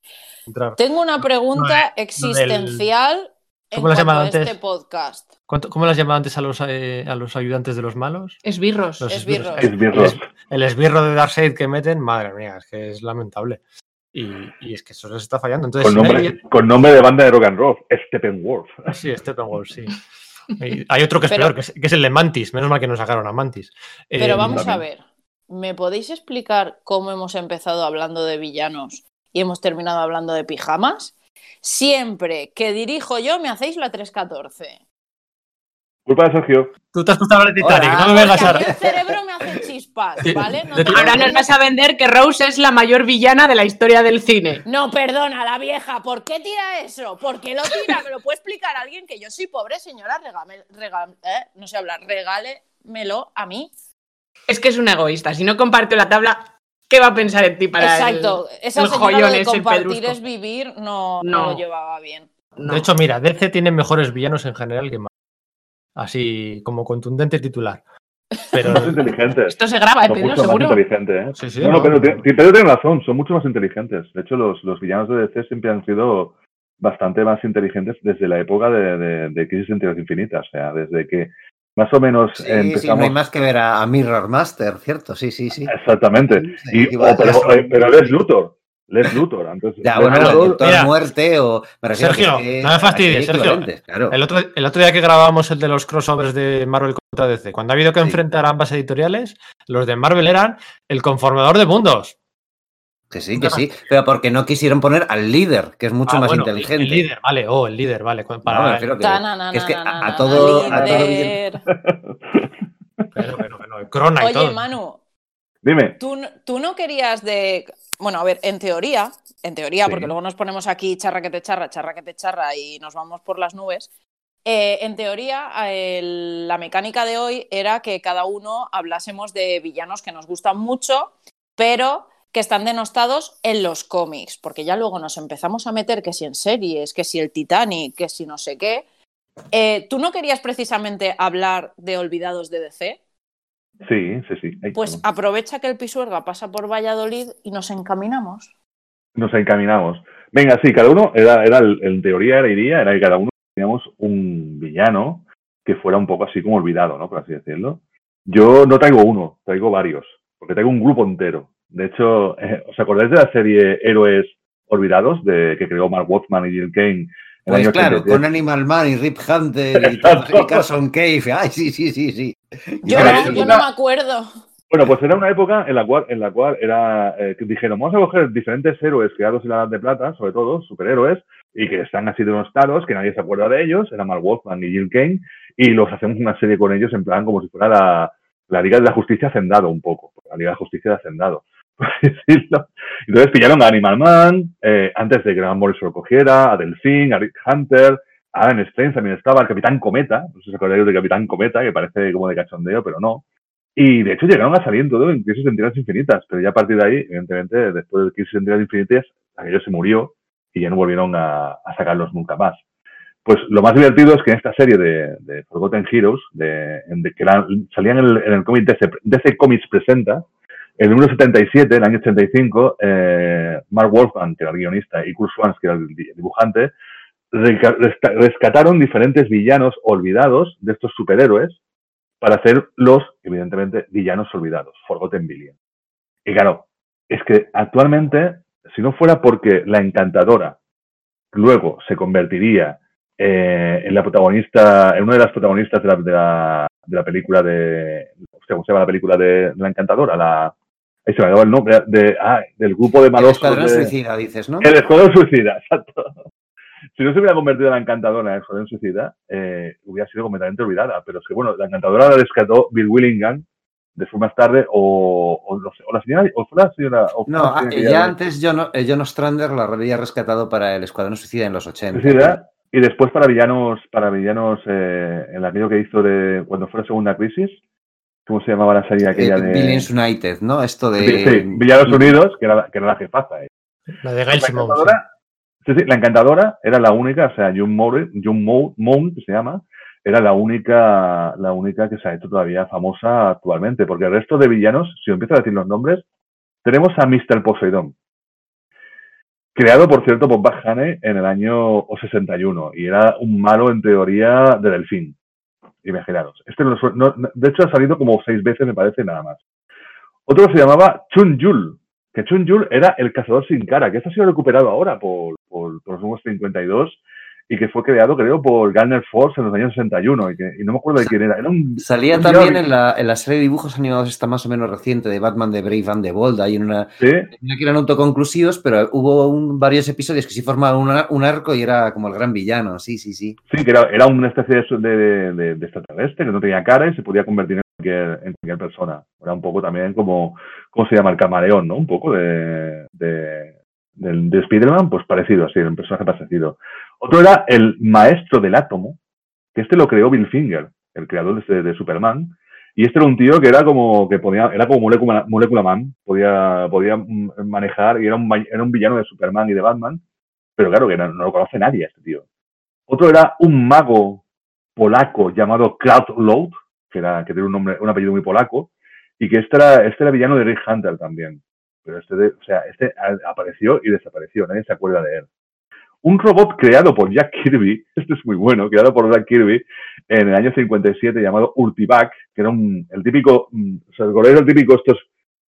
entrar. tengo una pregunta existencial en ¿Cómo las llamaban este antes? podcast. ¿Cuánto- ¿Cómo las llaman antes a los, eh, a los ayudantes de los malos? Esbirros. Los Esbirros. Esbirros. El esbirro de Darkseid que meten, madre mía, es que es lamentable. Y, y es que eso les está fallando. Entonces, Con si nombre, nadie- con nombre de banda de rock and roll, Steppenwolf. Sí, Steppenwolf, sí. Y hay otro que es Pero- peor, que es, que es el de Mantis. Menos mal que no sacaron a Mantis. Pero Eh, vamos a ver, ¿me podéis explicar cómo hemos empezado hablando de villanos y hemos terminado hablando de pijamas? Siempre que dirijo yo me hacéis la 314. Culpa de Sergio. Tú te has puesto a hablar de Titanic, Hola. no me vengas Porque a a... mí el cerebro me hace chispas, ¿vale? No, de- te- Ahora nos vas a vender que Rose es la mayor villana de la historia del cine. no, perdona, la vieja, ¿por qué tira eso? ¿Por qué lo tira? ¿Me lo puede explicar alguien que yo soy pobre, señora? Regame, regame- eh, no sé hablar, regálemelo a mí. Es que es un egoísta. Si no comparte la tabla, ¿qué va a pensar en ti para el- Exacto, esa el señora joyón de ese, el compartir pedrusco? es vivir no, no No. lo llevaba bien. No. De hecho, mira, DC tiene mejores villanos en general que Marvel. Así como contundente titular. Pero Son más inteligentes. Esto se graba, ¿eh, Son Pedro? mucho más ¿Seguro? inteligentes, ¿eh? Sí, sí, no, no, no. Pedro, tiene- Pedro tiene razón, son mucho más inteligentes. De hecho, los, los villanos de DC siempre han sido bastante más inteligentes desde la época de, de, de Crisis en Tierras Infinitas. O sea, desde que más o menos Sí, sí, no hay más que ver a, a Mirror Master, ¿cierto? Sí, sí, sí. Exactamente. Sí, Y, sí, oh, va- pero, eh, pero Les Luthor. Les Luthor. Entonces, Ya, bueno, Luthor- Mira. Muerte o... Me Sergio, que- no me fastidies, Sergio. Claro. El otro, el otro día que grabábamos el de los crossovers de Marvel contra DC, cuando ha habido que Sí. enfrentar ambas editoriales, los de Marvel eran el conformador de mundos. Que sí, que sí. Pero porque no quisieron poner al líder, que es mucho Ah, más bueno, inteligente. El líder, vale, oh, el líder, vale. No, Para, refiero que, Tananana, que es que a, todo, a todo líder. Pero, pero, pero, el Crona y Oye, todo. Manu, Dime. ¿tú, tú no querías de... Bueno, a ver, en teoría, en teoría, Sí. porque luego nos ponemos aquí charra que te charra, charra que te charra y nos vamos por las nubes. eh, en teoría, el- la mecánica de hoy era que cada uno hablásemos de villanos que nos gustan mucho, pero que están denostados en los cómics, porque ya luego nos empezamos a meter que si en series, que si el Titanic, que si no sé qué. Eh, ¿Tú no querías precisamente hablar de Olvidados de DC? Sí, sí, sí. Pues aprovecha que el Pisuerga pasa por Valladolid y nos encaminamos. Nos encaminamos. Venga, sí, cada uno era, en teoría era iría, era que cada uno teníamos un villano que fuera un poco así como olvidado, ¿no? Por así decirlo. Yo no traigo uno, traigo varios, porque traigo un grupo entero. De hecho, eh, ¿os acordáis de la serie Héroes Olvidados de que creó Mark Watchman y Jill Kane? en el Pues año claro, 83? con Animal Man y Rip Hunter y, Carson Cave. Ay, sí, sí, sí, sí. Yo, no, yo no me acuerdo. Bueno, pues era una época en la cual, en la cual era, eh, que dijeron, vamos a coger diferentes héroes creados en la Edad de Plata, sobre todo, superhéroes, y que están así denostados, que nadie se acuerda de ellos, era Mark Wolfman y Jill Kane, y los hacemos una serie con ellos en plan como si fuera la, la Liga de la Justicia Hacendado un poco, la Liga de la Justicia de Hacendado, por decirlo. Entonces pillaron a Animal Man, eh, antes de que Grant Morrison lo cogiera, a Delfín, a Rick Hunter, a Alan Strange también estaba, el Capitán Cometa, no sé si os acordáis del Capitán Cometa, que parece como de cachondeo, pero no. Y de hecho llegaron a salir en todo en Crisis en Tierras Infinitas, pero ya a partir de ahí, evidentemente, después de Crisis en Tierras Infinitas, aquello se murió y ya no volvieron a, sacarlos nunca más. Pues lo más divertido es que en esta serie de, de Forgotten Heroes, de, de- que eran- salían en el, en el cómic DC, DC Comics Presenta, En el número 77, en el año 85, eh, Mark Wolfman, que era el guionista, y Kurt Swans, que era el di- dibujante, rescataron diferentes villanos olvidados de estos superhéroes para hacer los, evidentemente, villanos olvidados, Forgotten Villain. Y claro, es que actualmente, si no fuera porque la encantadora luego se convertiría eh, en la protagonista, en una de las protagonistas de la, película de, ¿cómo se llama la película de la encantadora? La, ahí se me acaba el nombre, de, ah, del grupo de El malosos. Escuadrón de- Suicida, dices, ¿no? el Escuadrón Suicida, exacto. Si no se hubiera convertido en la encantadora en el Escuadrón Suicida, eh, hubiera sido completamente olvidada. Pero es que, bueno, la encantadora la rescató Bill Willingham después más tarde, o, o, la señora, o fue la señora. O No, la ah, señora ya ya- antes John, eh, John Ostrander la había rescatado para el Escuadrón Suicida en los 80. Suicida, y después para villanos, para villanos eh, en aquello que hizo de cuando fue la segunda crisis, ¿cómo se llamaba la serie aquella Eh, de. Villains United, ¿no? Esto de... Sí, Villanos Unidos, que era, la- que era la jefaza. eh. La de Gail La Simone. encantadora, sí, sí, la encantadora era la única, o sea, June Moore, June Mo- Moon, que se llama, era la única, la única que se ha hecho todavía famosa actualmente, porque el resto de villanos, si empiezo a decir los nombres, tenemos a Mr. Poseidón, creado, por cierto, por Bach Haney en el año 61, y era un malo, en teoría, de Delfín. Imaginaros. Este no, no- de hecho, ha salido como seis veces, me parece, nada más. Otro se llamaba Chun Yul, que Chun Yul era el cazador sin cara, que esto ha sido recuperado ahora por, por, por los nuevos 52 y que fue creado, creo, por Garner Force en los años 61 y, que, y no me acuerdo de quién era. Era un, Salía un también en la, en la serie de dibujos animados esta más o menos reciente de Batman de Brave and the Bold. Hay una, Sí, que eran autoconclusivos, pero hubo un- varios episodios que sí formaban un, un arco y era como el gran villano. Sí, sí, sí. sí, que era, era una especie de, de, de- de extraterrestre que no tenía cara y se podía convertir en cualquier, en cualquier persona. Era un poco también como, ¿cómo se llama? El camaleón, ¿no? Un poco de, de, del- de Spider-Man, pues parecido, así, un personaje parecido. Otro era el maestro del átomo, que este lo creó Bill Finger, el creador de, de Superman. Y este era un tío que era como que podía, era como molécula man, podía, podía manejar y era un, era un villano de Superman y de Batman, pero claro que no, lo conoce nadie este tío. Otro era un mago polaco llamado Cloud Load, que era, que tiene un nombre, un apellido muy polaco, y que este era, este era villano de Rick Hunter también. Pero este, de- o sea, este apareció y desapareció, nadie se acuerda de él. Un robot creado por Jack Kirby, este es muy bueno, creado por Jack Kirby en el año 57 llamado Ultivac, que era un, el típico, mm, o sea, ¿recordáis el típico estos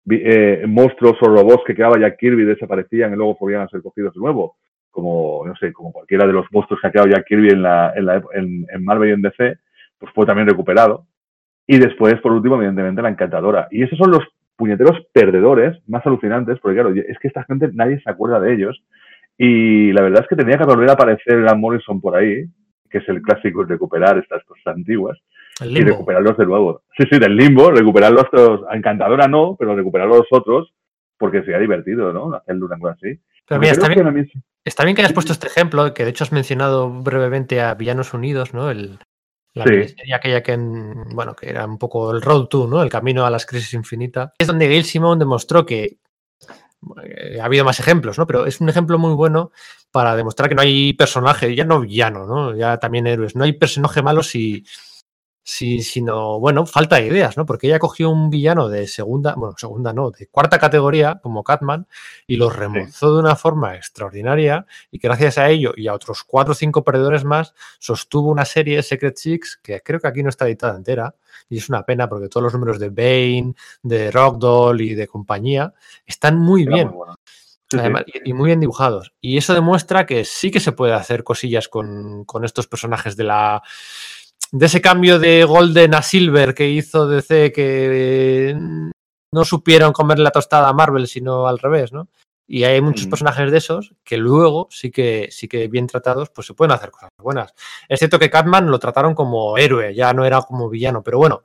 eh, monstruos o robots que creaba Jack Kirby desaparecían y luego podían ser cogidos de nuevo? Como, no sé, como cualquiera de los monstruos que ha creado Jack Kirby en, la, la, en, en Marvel y en DC, pues fue también recuperado. Y después, por último, evidentemente, la encantadora. Y esos son los puñeteros perdedores más alucinantes, porque claro, es que esta gente nadie se acuerda de ellos. Y la verdad es que tenía que volver a aparecer Grant Morrison por ahí, que es el clásico de recuperar estas cosas antiguas El y recuperarlos de nuevo. Sí, sí, del limbo, recuperarlos. A Encantadora no, pero recuperar los otros, porque sería divertido, ¿no? Hacerle una cosa así. Pero mira, está bien, mí- está bien que hayas puesto este ejemplo, que de hecho has mencionado brevemente a Villanos Unidos, ¿no? El, la Sí. aquella que, en- bueno, que era un poco el road to, ¿no? El camino a las crisis infinitas. Es donde Gail Simone demostró que ha habido más ejemplos, ¿no? Pero es un ejemplo muy bueno para demostrar que no hay personaje, ya no villano, ¿no? Ya también héroes. No hay personaje malo si, si, sino, bueno, falta de ideas, ¿no? Porque ella cogió un villano de segunda, bueno, segunda no, de cuarta categoría, como Catman, y lo remozó de una forma extraordinaria y que gracias a ello y a otros cuatro o cinco perdedores más sostuvo una serie Secret Six que creo que aquí no está editada entera y es una pena porque todos los números de Bane, de Rockdoll y de compañía están muy era bien muy bueno. Sí, sí. además, y y muy bien dibujados. Y eso demuestra que sí que se puede hacer cosillas con, con estos personajes de la de ese cambio de Golden a Silver que hizo DC que eh, no supieron comer la tostada a Marvel, sino al revés, ¿no? Y hay muchos Mm. personajes de esos que luego sí que sí que bien tratados, pues se pueden hacer cosas buenas. Es cierto que Catman lo trataron como héroe, ya no era como villano, pero bueno,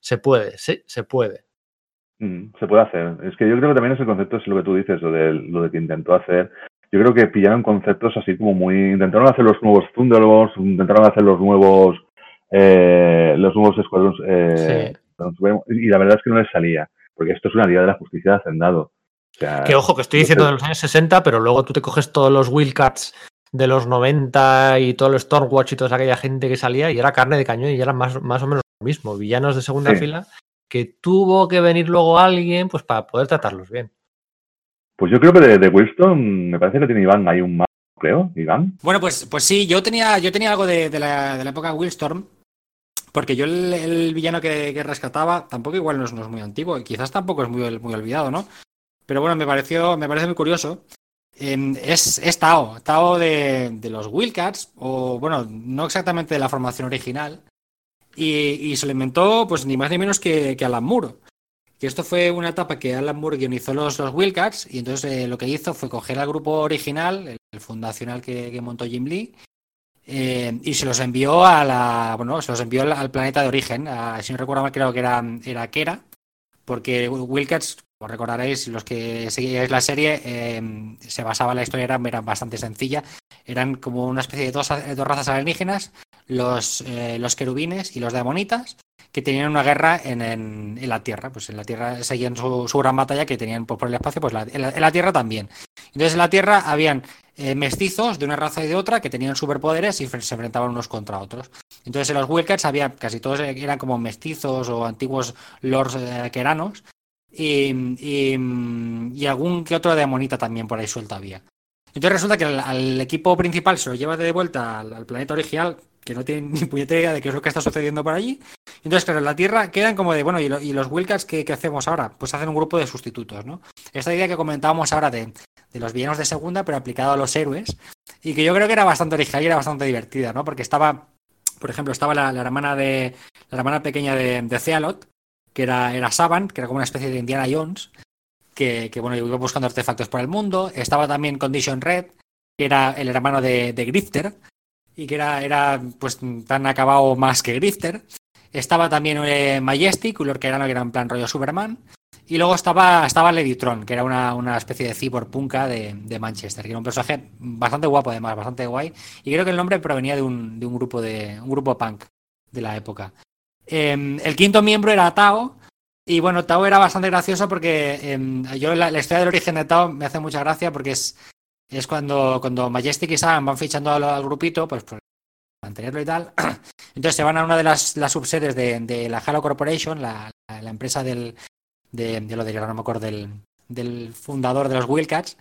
se puede, sí, se puede. Mm, se puede hacer. Es que yo creo que también ese concepto es lo que tú dices, lo de, lo de que intentó hacer. Yo creo que pillaron conceptos así como muy. Intentaron hacer los nuevos Thunderbolts, intentaron hacer los nuevos. Eh, los nuevos escuadrones. eh, Y la verdad es que no les salía. Porque esto es una Liga de la Justicia de Hacendado. O sea, Que ojo, que estoy no diciendo sé. de los años 60, pero luego tú te coges todos los Wildcats de los 90 y todo el Stormwatch y toda aquella gente que salía y era carne de cañón y era más, más o menos lo mismo. Villanos de segunda Sí. fila que tuvo que venir luego alguien pues para poder tratarlos bien. Pues yo creo que de, de Wilson me parece que tiene Iván ahí un más, creo, Iván. Bueno, pues, pues sí, yo tenía, yo tenía algo de, de la, de la época Willstorm, porque yo el, villano que, que rescataba tampoco igual no es, no es muy antiguo, y quizás tampoco es muy, muy olvidado, ¿no? Pero bueno, me pareció, me parece muy curioso. Es, Tao, Tao de, de los Wildcats, o bueno, no exactamente de la formación original, y, y se lo inventó pues ni más ni menos que, Alan Moore. Que esto fue una etapa que Alan Moore guionizó los, los Wildcats, y entonces eh, lo que hizo fue coger al grupo original, el, fundacional que montó Jim Lee, eh, y se los envió a la, bueno, se los envió al, planeta de origen. Si no recuerdo mal, creo que era, era Kera, porque Wildcats, os recordaréis, los que seguíais la serie, eh, se basaba la historia, era, era bastante sencilla. Eran como una especie de dos, dos razas alienígenas, los, eh, los querubines y los demonitas, que tenían una guerra en, en, en la Tierra. Pues en la Tierra seguían su, su gran batalla que tenían por, por el espacio, pues en, en la Tierra también. Entonces en la Tierra habían eh, mestizos de una raza y de otra que tenían superpoderes y se enfrentaban unos contra otros. Entonces en los Wildcats había casi todos eran como mestizos o antiguos lords eh, queranos y, y algún que otro demonita también por ahí suelto había. Entonces resulta que al, equipo principal se lo lleva de vuelta al, planeta original que no tiene ni puñetera idea de qué es lo que está sucediendo por allí. Entonces, claro, en la Tierra quedan como de, bueno, ¿y, lo- y los Wildcats qué, hacemos ahora? Pues hacen un grupo de sustitutos, ¿no? Esta idea que comentábamos ahora de, de los villanos de segunda, pero aplicado a los héroes, y que yo creo que era bastante original y era bastante divertida, ¿no? Porque estaba, por ejemplo, estaba la, la hermana de la hermana pequeña de, de Cealot, que era, era Saban, que era como una especie de Indiana Jones, que, que, bueno, iba buscando artefactos por el mundo. Estaba también Condition Red, que era el hermano de, Grifter, y que era, era pues tan acabado más que Grifter. Estaba también eh, Majestic, un que era en plan rollo Superman. Y luego estaba, estaba Ledytron, que era una, una especie de cyborpunka de, de Manchester, que era un personaje bastante guapo además, bastante guay. Y creo que el nombre provenía de un, de un grupo de un grupo punk de la época. Eh, el quinto miembro era Tao. Y bueno, Tao era bastante gracioso porque eh, yo la, historia del origen de Tao me hace mucha gracia porque es, es cuando, cuando Majestic y Sam van fichando al, grupito, pues por mantenerlo y tal. Entonces se van a una de las, las subsedes de, de la Halo Corporation, la, empresa del, de, lo de no me acuerdo del, del fundador de los Wildcats.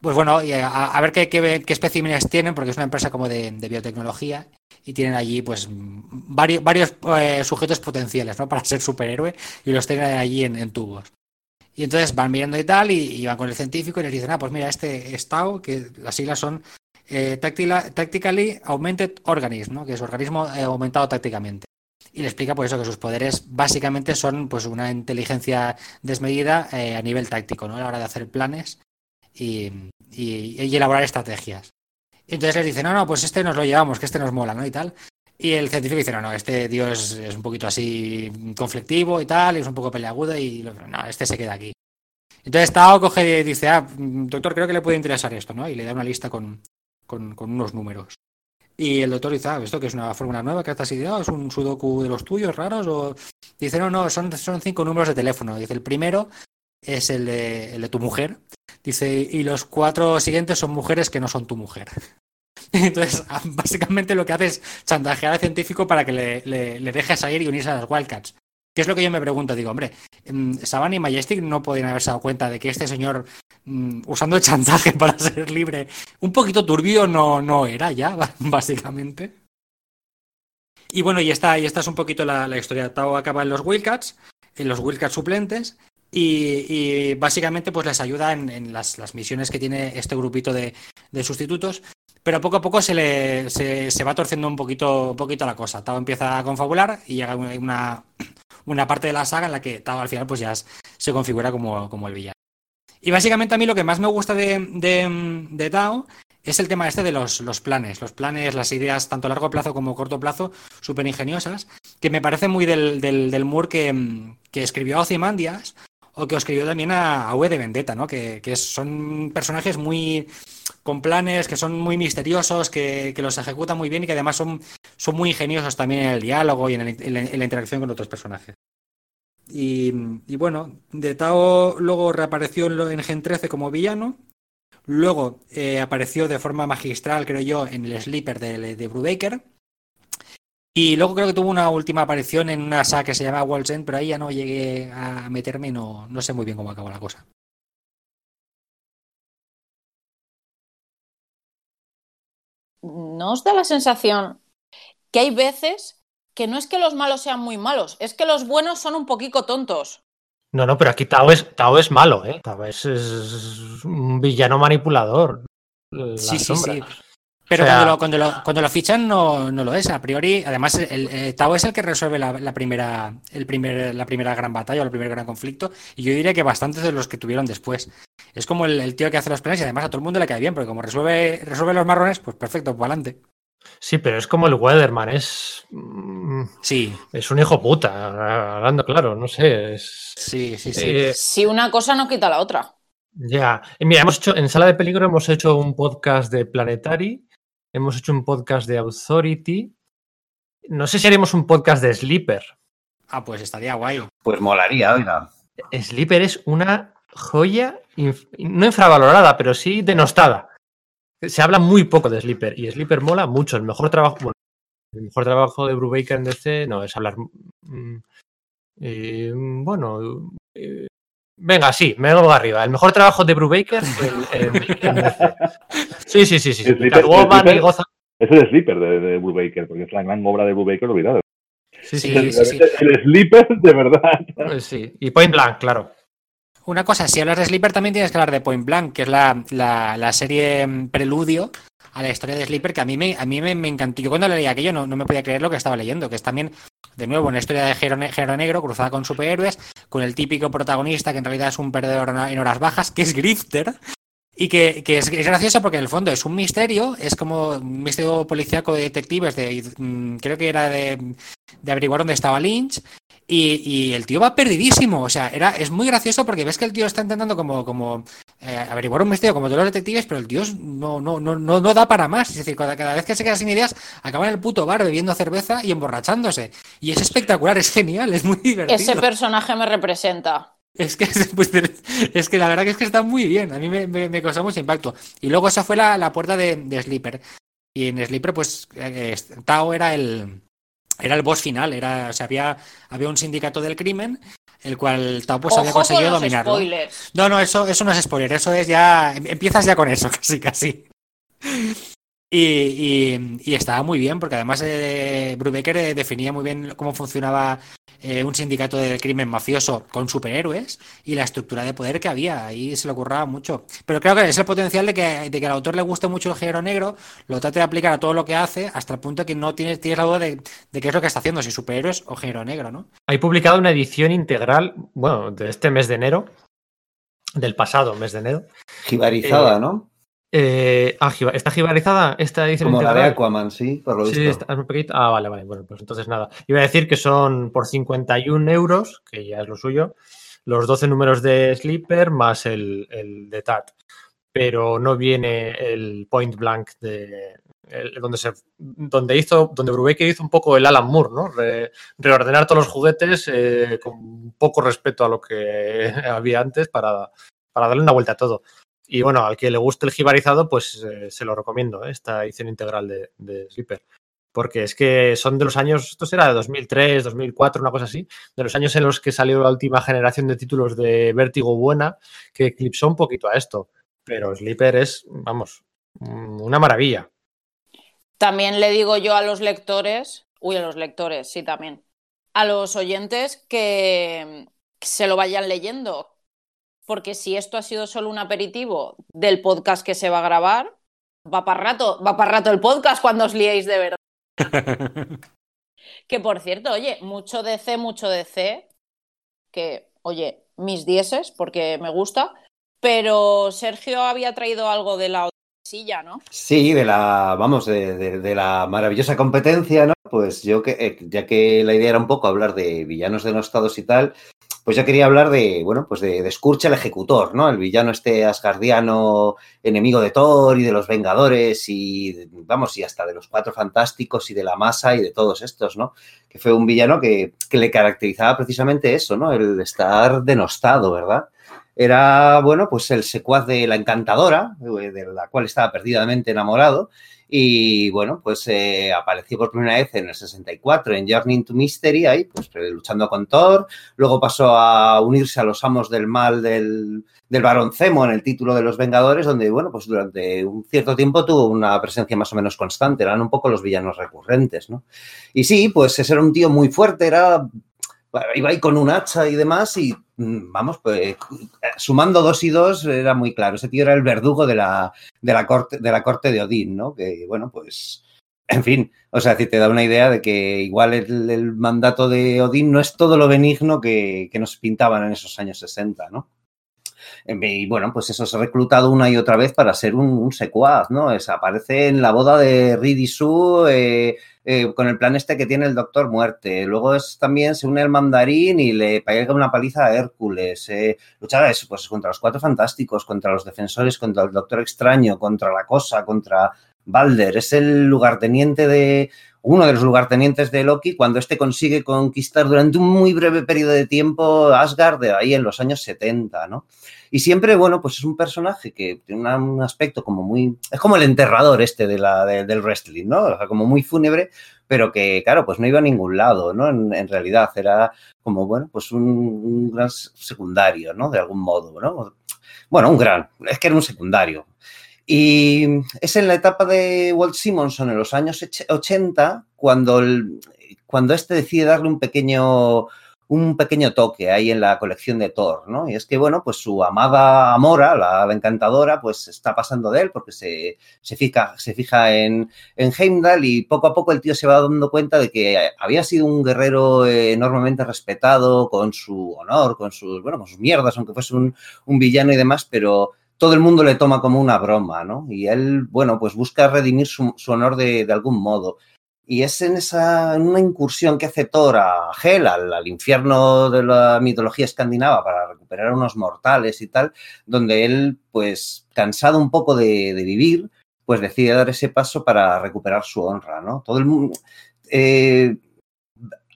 Pues bueno, a, ver qué, especímenes tienen, porque es una empresa como de, biotecnología y tienen allí pues varios, varios eh, sujetos potenciales ¿no? para ser superhéroe y los tienen allí en, tubos. Y entonces van mirando y tal, y, van con el científico y les dicen, ah, pues mira, este es Tau, que las siglas son eh, Tactically Augmented Organism, ¿no? que es organismo eh, aumentado tácticamente. Y le explica pues eso, que sus poderes básicamente son pues una inteligencia desmedida eh, a nivel táctico, ¿no? A la hora de hacer planes y, y, y elaborar estrategias. Entonces les dice, no, no, pues este nos lo llevamos, que este nos mola, ¿no? Y tal. Y el científico dice, no, no, este tío es, es un poquito así conflictivo y tal, y es un poco peleagudo y no, este se queda aquí. Entonces Tao coge y dice, ah, doctor, creo que le puede interesar esto, ¿no? Y le da una lista con, con, con unos números. Y el doctor dice, ah, ¿esto que es una fórmula nueva que estás ideado? ¿Es un sudoku de los tuyos raros? O dice, no, no, son, son cinco números de teléfono. Dice, el primero es el de, tu mujer. Dice, y los cuatro siguientes son mujeres que no son tu mujer. Entonces, básicamente lo que hace es chantajear al científico para que le, le, deje salir y unirse a las Wildcats. ¿Qué es lo que yo me pregunto? Digo, hombre, Saban y Majestic no podían haberse dado cuenta de que este señor, um, usando el chantaje para ser libre, un poquito turbio no, no era ya, básicamente. Y bueno, y esta, y esta es un poquito la, la historia. Tao acaba en los Wildcats, en los Wildcats suplentes, y, básicamente pues les ayuda en, las, las, misiones que tiene este grupito de, de sustitutos, pero poco a poco se, le, se, se, va torciendo un poquito, un poquito la cosa. Tao empieza a confabular y llega una, una parte de la saga en la que Tao al final pues ya se configura como, como el villano. Y básicamente a mí lo que más me gusta de, de, de Tao es el tema este de los, los, planes, los planes, las ideas tanto a largo plazo como a corto plazo, súper ingeniosas, que me parece muy del, del, del Moore que, que escribió Ozymandias o que escribió también a, a de Vendetta, ¿no? Que, que, son personajes muy con planes, que son muy misteriosos, que, que, los ejecuta muy bien y que además son, son muy ingeniosos también en el diálogo y en, la, interacción con otros personajes. Y, y, bueno, de Tao luego reapareció en Gen 13 como villano. Luego eh, apareció de forma magistral, creo yo, en el Sleeper de, de Brubaker. Y luego creo que tuvo una última aparición en una saga que se llama Walls End, pero ahí ya no llegué a meterme y no, no sé muy bien cómo acabó la cosa. ¿No os da la sensación que hay veces que no es que los malos sean muy malos, es que los buenos son un poquito tontos? No, no, pero aquí Tao es, Tao es malo, ¿eh? Tao es, es un villano manipulador. La Sí, sí, sí. Pero O sea- cuando, lo, cuando, lo, cuando lo fichan no, no lo es. A priori, además, el, el- Tao es el que resuelve la, la primera, el primer, la primera gran batalla o el primer gran conflicto. Y yo diría que bastantes de los que tuvieron después. Es como el, el tío que hace los planes y además a todo el mundo le cae bien, porque como resuelve, resuelve los marrones, pues perfecto, para adelante. Sí, pero es como el Weatherman, es. mm, Sí, Es un hijo puta, hablando claro, no sé. Es, sí, sí, sí. eh, Si una cosa no quita la otra. ya. Eh, Mira, hemos hecho, en Sala de Peligro hemos hecho un podcast de Planetary, hemos hecho un podcast de Authority. No sé si haremos un podcast de Sleeper. Ah, pues estaría guay. Pues molaría, oiga. Sleeper es una joya, inf- no infravalorada, pero sí denostada. Se habla muy poco de Sleeper y Sleeper mola mucho. El mejor trabajo, bueno, el mejor trabajo de Brubaker en DC no es hablar. mm, eh, bueno, eh, venga, sí, me vengo arriba. El mejor trabajo de Brubaker DC. Sí, sí, sí, sí. Catwoman y Gotham. Es el sleeper de, de Brubaker, porque es la gran obra de Brubaker olvidada. Sí, sí, Sí, sí. El sleeper de verdad. sí, sí. Y Point Blank, claro. Una cosa, si hablas de Sleeper también tienes que hablar de Point Blank, que es la, la, la serie mm, preludio a la historia de Sleeper, que a mí me, a mí me, encantó. Yo cuando leí aquello no, no me podía creer lo que estaba leyendo, que es también, de nuevo, una historia de género, ne- género negro cruzada con superhéroes, con el típico protagonista que en realidad es un perdedor en horas bajas, que es Grifter. Y que, que es, gracioso porque en el fondo es un misterio, es como un misterio policíaco de detectives, de, mm, creo que era de, de averiguar dónde estaba Lynch, y, y el tío va perdidísimo. O sea, era, es muy gracioso porque ves que el tío está intentando como eh, averiguar un misterio como todos los detectives, pero el tío es- no, no, no, no, no da para más. Es decir, cada, cada vez que se queda sin ideas, acaba en el puto bar bebiendo cerveza y emborrachándose. Y es espectacular, es genial, es muy divertido. Ese personaje me representa. Es que, pues, es que la verdad que es que está muy bien. A mí me, me, me causó mucho impacto. Y luego esa fue la, la puerta de, de Sleeper. Y en Sleeper, pues, eh, Tao era el, era el boss final. Era, o sea, había, había un sindicato del crimen, el cual Tao pues había con conseguido dominarlo. spoilers. No, no, eso, eso no es spoiler, eso es ya. em- Empiezas ya con eso, casi, casi. Y, y- y estaba muy bien, porque además eh, Brubaker eh, definía muy bien cómo funcionaba eh, un sindicato del crimen mafioso con superhéroes y la estructura de poder que había. Ahí se le ocurraba mucho. Pero creo que es el potencial de que, de que al autor le guste mucho el género negro, lo trate de aplicar a todo lo que hace, hasta el punto que no tienes, tienes la duda de, de qué es lo que está haciendo, si superhéroes o género negro, ¿no? Hay publicado una edición integral, bueno, de este mes de enero, del pasado mes de enero. Jibarizada, Eh, ¿no? Eh, ah, ¿Está jibarizada esta edición Como la de? Aquaman, sí, por lo visto. Sí, está muy pequeñita. Ah, vale, vale. Bueno, pues entonces nada. Iba a decir que son por 51 euros, que ya es lo suyo, los 12 números de Sleeper más el, el de TAT. Pero no viene el point blank de donde se donde hizo donde Brubaker hizo un poco el Alan Moore, ¿no? Re- reordenar todos los juguetes eh, con poco respeto a lo que había antes para, para darle una vuelta a todo. Y bueno, al que le guste el jibarizado, pues eh, se lo recomiendo, ¿eh? esta edición integral de, de Sleeper. Porque es que son de los años, esto será de 2003, 2004, una cosa así, de los años en los que salió la última generación de títulos de Vértigo buena, que eclipsó un poquito a esto. Pero Sleeper es, vamos, mm, una maravilla. También le digo yo a los lectores, uy, a los lectores, sí, también, a los oyentes que se lo vayan leyendo. Porque si esto ha sido solo un aperitivo del podcast que se va a grabar, va para rato, va para rato el podcast cuando os liéis de verdad. Que por cierto, oye, mucho DC, mucho DC, que, oye, mis dieces, porque me gusta, pero Sergio había traído algo de la otra silla, ¿no? Sí, de la, vamos, de, la maravillosa competencia, ¿no? Pues yo que, eh, ya que la idea era un poco hablar de villanos denostados y tal, pues yo quería hablar de, bueno, pues de, de el ejecutor, ¿no? El villano este asgardiano, enemigo de Thor y de los Vengadores y, vamos, y hasta de los Cuatro Fantásticos y de la Masa y de todos estos, ¿no? Que fue un villano que, que le caracterizaba precisamente eso, ¿no? El estar denostado, ¿verdad? Era, bueno, pues el secuaz de la encantadora, eh, de la cual estaba perdidamente enamorado. Y bueno, pues eh, apareció por primera vez en el 64 en Journey into Mystery, ahí, pues luchando con Thor. Luego pasó a unirse a los amos del mal del, del Barón Zemo en el título de los Vengadores, donde, bueno, pues durante un cierto tiempo tuvo una presencia más o menos constante. Eran un poco los villanos recurrentes, ¿no? Y sí, pues ese era un tío muy fuerte, era iba ahí con un hacha y demás y mm, vamos, pues sumando dos y dos era muy claro. Ese tío era el verdugo de la, de la, corte, de la corte de Odín, ¿no? Que bueno, pues en fin, o sea, te da una idea de que igual el, mandato de Odín no es todo lo benigno que, que, nos pintaban en esos años 60, ¿no? Y bueno, pues eso se ha reclutado una y otra vez para ser un, secuaz, ¿no? Es, aparece en la boda de Ridi Su, eh, eh, con el plan este que tiene el Doctor Muerte. Luego es, también se une el mandarín y le pega una paliza a Hércules. Eh, luchaba pues, contra los Cuatro Fantásticos, contra los Defensores, contra el Doctor Extraño, contra la Cosa, contra Balder. Es el lugarteniente de uno de los lugartenientes de Loki cuando este consigue conquistar durante un muy breve periodo de tiempo Asgard de ahí en los años 70, ¿no? Y siempre, bueno, pues es un personaje que tiene un aspecto como muy... Es como el enterrador este de la, de, del wrestling, ¿no? O sea, como muy fúnebre, pero que, claro, pues no iba a ningún lado, ¿no? En, en realidad era como, bueno, pues un, un, gran secundario, ¿no? De algún modo, ¿no? Bueno, un gran, es que era un secundario. Y es en la etapa de Walt Simonson en los años 80 cuando, cuando este decide darle un pequeño un pequeño toque ahí en la colección de Thor, ¿no? Y es que, bueno, pues su amada Amora, la, la encantadora, pues está pasando de él porque se, se fija, se fija en, en, Heimdall y poco a poco el tío se va dando cuenta de que había sido un guerrero enormemente respetado con su honor, con sus, bueno, con sus mierdas, aunque fuese un, un villano y demás, pero todo el mundo le toma como una broma, ¿no? Y él, bueno, pues busca redimir su, honor de, algún modo. Y es en esa en una incursión que hace Thor a Hel, al, al, infierno de la mitología escandinava, para recuperar a unos mortales y tal, donde él, pues, cansado un poco de, de vivir, pues decide dar ese paso para recuperar su honra, ¿no? Todo el mundo. Eh,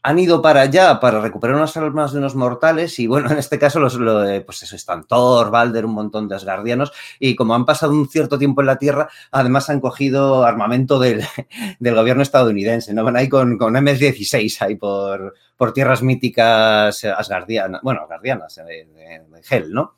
han ido para allá para recuperar unas almas de unos mortales y bueno, en este caso los, lo, pues eso, están Thor, Balder, un montón de asgardianos y como han pasado un cierto tiempo en la Tierra, además han cogido armamento del, del gobierno estadounidense, ¿no? Van ahí con, con MS-16 ahí por, por tierras míticas asgardianas, bueno, asgardianas, de, de, de ¿no?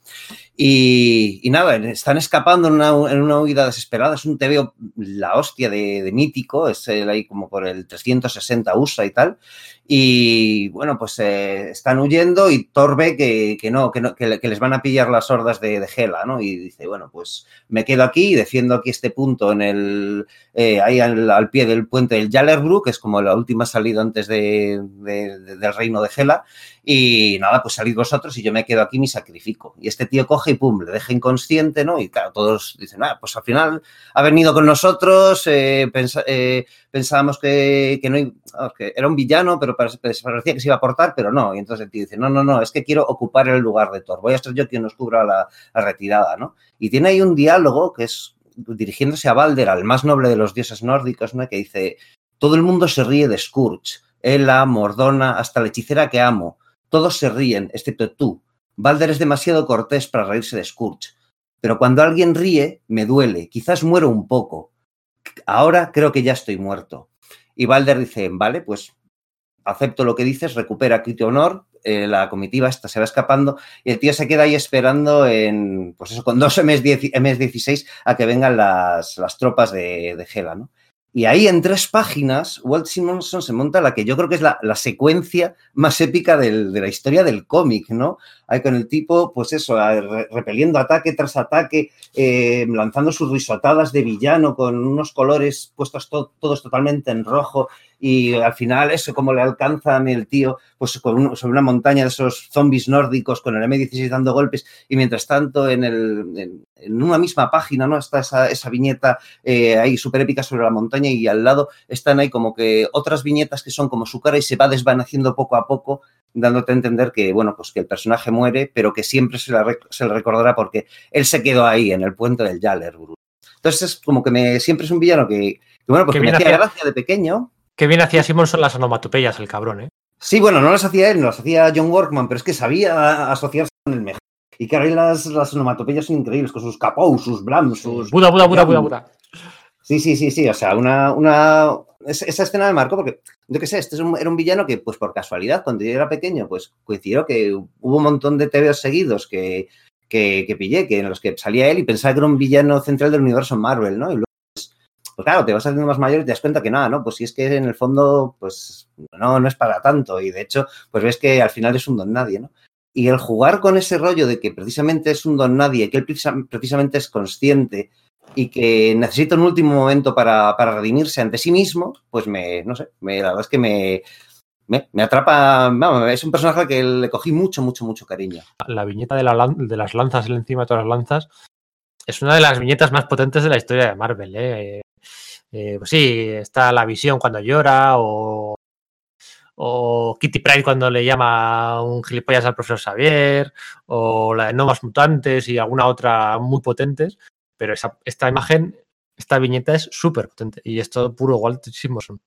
Y, y, nada, están escapando en una, en una, huida desesperada, es un TVO la hostia de, mítico, es el, ahí como por el 360 USA y tal, y bueno, pues eh, están huyendo y Thor ve que, que no, que, no que, les van a pillar las hordas de, de Hela, ¿no? Y dice, bueno, pues me quedo aquí y defiendo aquí este punto en el, eh, ahí al, pie del puente del Jallerbrook, que es como la última salida antes de, del reino de Hela, y nada, pues salid vosotros y yo me quedo aquí y me sacrifico. Y este tío coge y pum, le deja inconsciente, ¿no? Y claro, todos dicen, ah, pues al final ha venido con nosotros, eh, eh, pensábamos que, que, no, que era un villano, pero parecía que se iba a portar, pero no. Y entonces el tío dice, no, no, no, es que quiero ocupar el lugar de Thor, voy a ser yo quien nos cubra la, la retirada, ¿no? Y tiene ahí un diálogo que es dirigiéndose a Balder, al más noble de los dioses nórdicos, ¿no? que dice, todo el mundo se ríe de Scourge, Ela, Mordona, hasta la hechicera que amo, todos se ríen, excepto tú. Balder es demasiado cortés para reírse de Scourge. Pero cuando alguien ríe, me duele. Quizás muero un poco. Ahora creo que ya estoy muerto. Y Balder dice, vale, pues acepto lo que dices, recupera aquí honor, eh, la comitiva esta se va escapando y el tío se queda ahí esperando en, pues eso, con dos MS-16 a que vengan las, las tropas de, de Hela, ¿no? Y ahí en tres páginas, Walt Simonson se monta la que yo creo que es la, la secuencia más épica del, de la historia del cómic, ¿no? Hay con el tipo, pues eso, re, repeliendo ataque tras ataque, eh, lanzando sus risotadas de villano con unos colores puestos to todos totalmente en rojo y al final eso, como le alcanzan el tío, pues con un, sobre una montaña de esos zombies nórdicos con el M16 dando golpes y mientras tanto en, el, en, en una misma página, ¿no? Está esa, esa viñeta eh, ahí súper épica sobre la montaña y al lado están ahí como que otras viñetas que son como su cara y se va desvaneciendo poco a poco dándote a entender que, bueno, pues que el personaje muere, pero que siempre se, la, se le recordará porque él se quedó ahí, en el puente del Jallerbrook. Entonces es como que me, siempre es un villano que, que bueno, pues que me hacía gracia de pequeño, Qué bien hacía Simonson las onomatopeyas, el cabrón, ¿eh? Sí, bueno, no las hacía él, no las hacía John Workman, pero es que sabía asociarse con el mejor. Y claro, ahí las, las onomatopeyas son increíbles, con sus capou, sus blam, sus... Buda, Buda, Buda, Buda, Buda. Sí, sí, sí, sí. O sea, una, una... es- Esa escena me marcó porque, yo qué sé, este es un- era un villano que, pues por casualidad, cuando yo era pequeño, pues coincidió que hubo un montón de TVOs seguidos que, que, que pillé, que en los que salía él y pensaba que era un villano central del universo Marvel, ¿no? Y luego, pues, claro, te vas haciendo más mayor y te das cuenta que nada, ¿no? Pues si es que en el fondo, pues no, no es para tanto. Y de hecho, pues ves que al final es un don nadie, ¿no? Y el jugar con ese rollo de que precisamente es un don nadie, que él precisa- precisamente es consciente y que necesita un último momento para, para redimirse ante sí mismo, pues me, no sé, me, la verdad es que me, me, atrapa, es un personaje al que le cogí mucho, mucho, mucho cariño. La viñeta de, la de las lanzas, él encima de todas las lanzas, es una de las viñetas más potentes de la historia de Marvel. ¿eh? Eh, pues sí, está la visión cuando llora o, Kitty Pryde cuando le llama un gilipollas al profesor Xavier o la de Novas Mutantes y alguna otra muy potentes, pero esa, esta imagen, esta viñeta es súper potente y es todo puro Walt Simonson.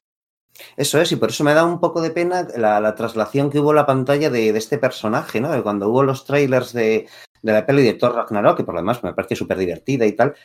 Eso es, y por eso me da un poco de pena la, la traslación que hubo en la pantalla de, de este personaje, ¿no? De cuando hubo los trailers de, de la peli de Thor Ragnarok, que por lo demás me pareció súper divertida y tal.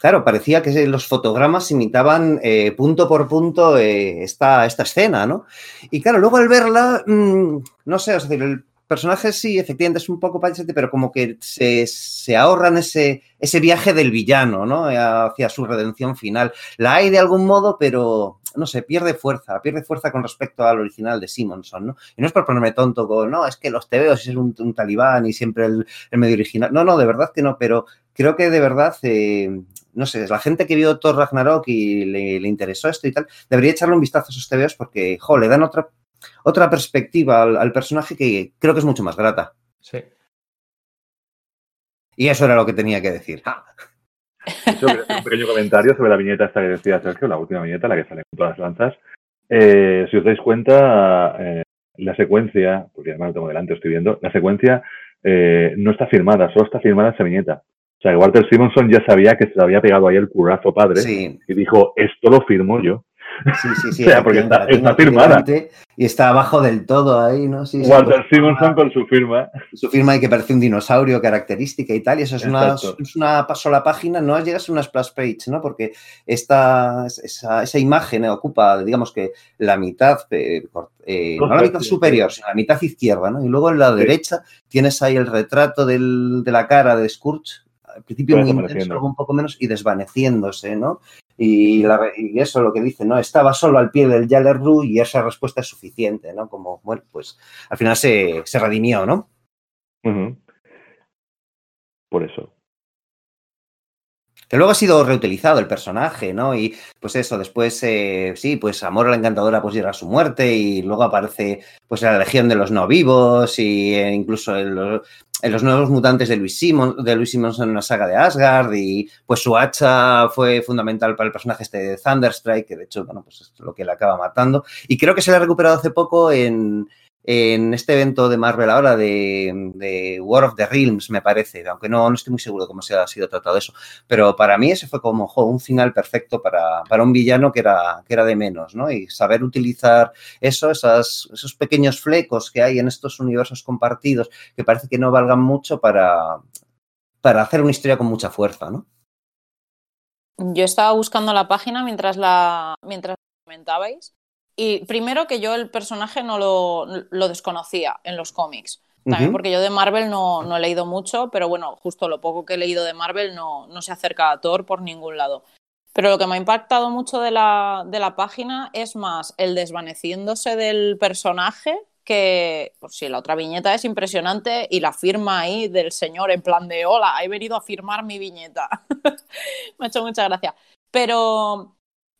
Claro, parecía que los fotogramas imitaban eh, punto por punto eh, esta, esta escena, ¿no? Y claro, luego al verla, mmm, no sé, es decir, el personaje sí, efectivamente es un poco pachete, pero como que se, se ahorran ese, ese viaje del villano, ¿no? Hacia su redención final. La hay de algún modo, pero no sé, pierde fuerza, pierde fuerza con respecto al original de Simonson, ¿no? Y no es por ponerme tonto con, no, es que los tebeos es un, un talibán y siempre el, el, medio original. No, no, de verdad que no, pero creo que de verdad, eh, no sé, la gente que vio Thor Ragnarok y le, le, interesó esto y tal, debería echarle un vistazo a esos tebeos porque, jo, le dan otra, otra perspectiva al, al personaje que creo que es mucho más grata. Sí. Y eso era lo que tenía que decir. ¡Ah! Hecho, un pequeño comentario sobre la viñeta esta que decía Sergio, la última viñeta, la que sale con todas las lanzas. Eh, si os dais cuenta, eh, la secuencia, porque además lo tengo delante, estoy viendo, la secuencia eh, no está firmada, solo está firmada esa viñeta. O sea, que Walter Simonson ya sabía que se le había pegado ahí el curazo padre sí. y dijo, esto lo firmo yo. Sí, sí, sí. o sea, porque está, está firmada. Y está abajo del todo ahí, ¿no? Sí, Walter sí, Simonson con su firma. Su firma y que parece un dinosaurio característica y tal. Y eso es una, es una, sola página, no llega a una splash page, ¿no? Porque esta, esa, esa imagen eh, ocupa, digamos que la mitad, eh, eh, no la mitad superior, sino la mitad izquierda, ¿no? Y luego en la derecha tienes ahí el retrato del, de la cara de Scourge, al principio muy intenso, luego un poco menos, y desvaneciéndose, ¿no? Y, la, y, eso lo que dice, ¿no? Estaba solo al pie del Yalerru y esa respuesta es suficiente, ¿no? Como, bueno, pues al final se, se redimió, ¿no? Uh -huh. Por eso. Que luego ha sido reutilizado el personaje, ¿no? Y pues eso, después, eh, sí, pues Amor a la Encantadora pues llega a su muerte y luego aparece pues la Legión de los No Vivos y eh, incluso los, en los, nuevos mutantes de Luis, Simon, de Luis Simonson en una saga de Asgard y pues su hacha fue fundamental para el personaje este de Thunderstrike, que de hecho, bueno, pues es lo que le acaba matando. Y creo que se le ha recuperado hace poco en, en este evento de Marvel ahora de, de, War of the Realms, me parece, aunque no, no estoy muy seguro de cómo se ha sido tratado eso, pero para mí ese fue como un final perfecto para, para, un villano que era, que era de menos, ¿no? Y saber utilizar eso, esas, esos pequeños flecos que hay en estos universos compartidos que parece que no valgan mucho para, para hacer una historia con mucha fuerza, ¿no? Yo estaba buscando la página mientras la mientras comentabais y primero que yo el personaje no lo, lo desconocía en los cómics. También uh -huh. porque yo de Marvel no, no, he leído mucho, pero bueno, justo lo poco que he leído de Marvel no, no se acerca a Thor por ningún lado. Pero lo que me ha impactado mucho de la, de la página es más el desvaneciéndose del personaje que, pues sí, la otra viñeta es impresionante y la firma ahí del señor en plan de hola, he venido a firmar mi viñeta. me ha hecho mucha gracia. Pero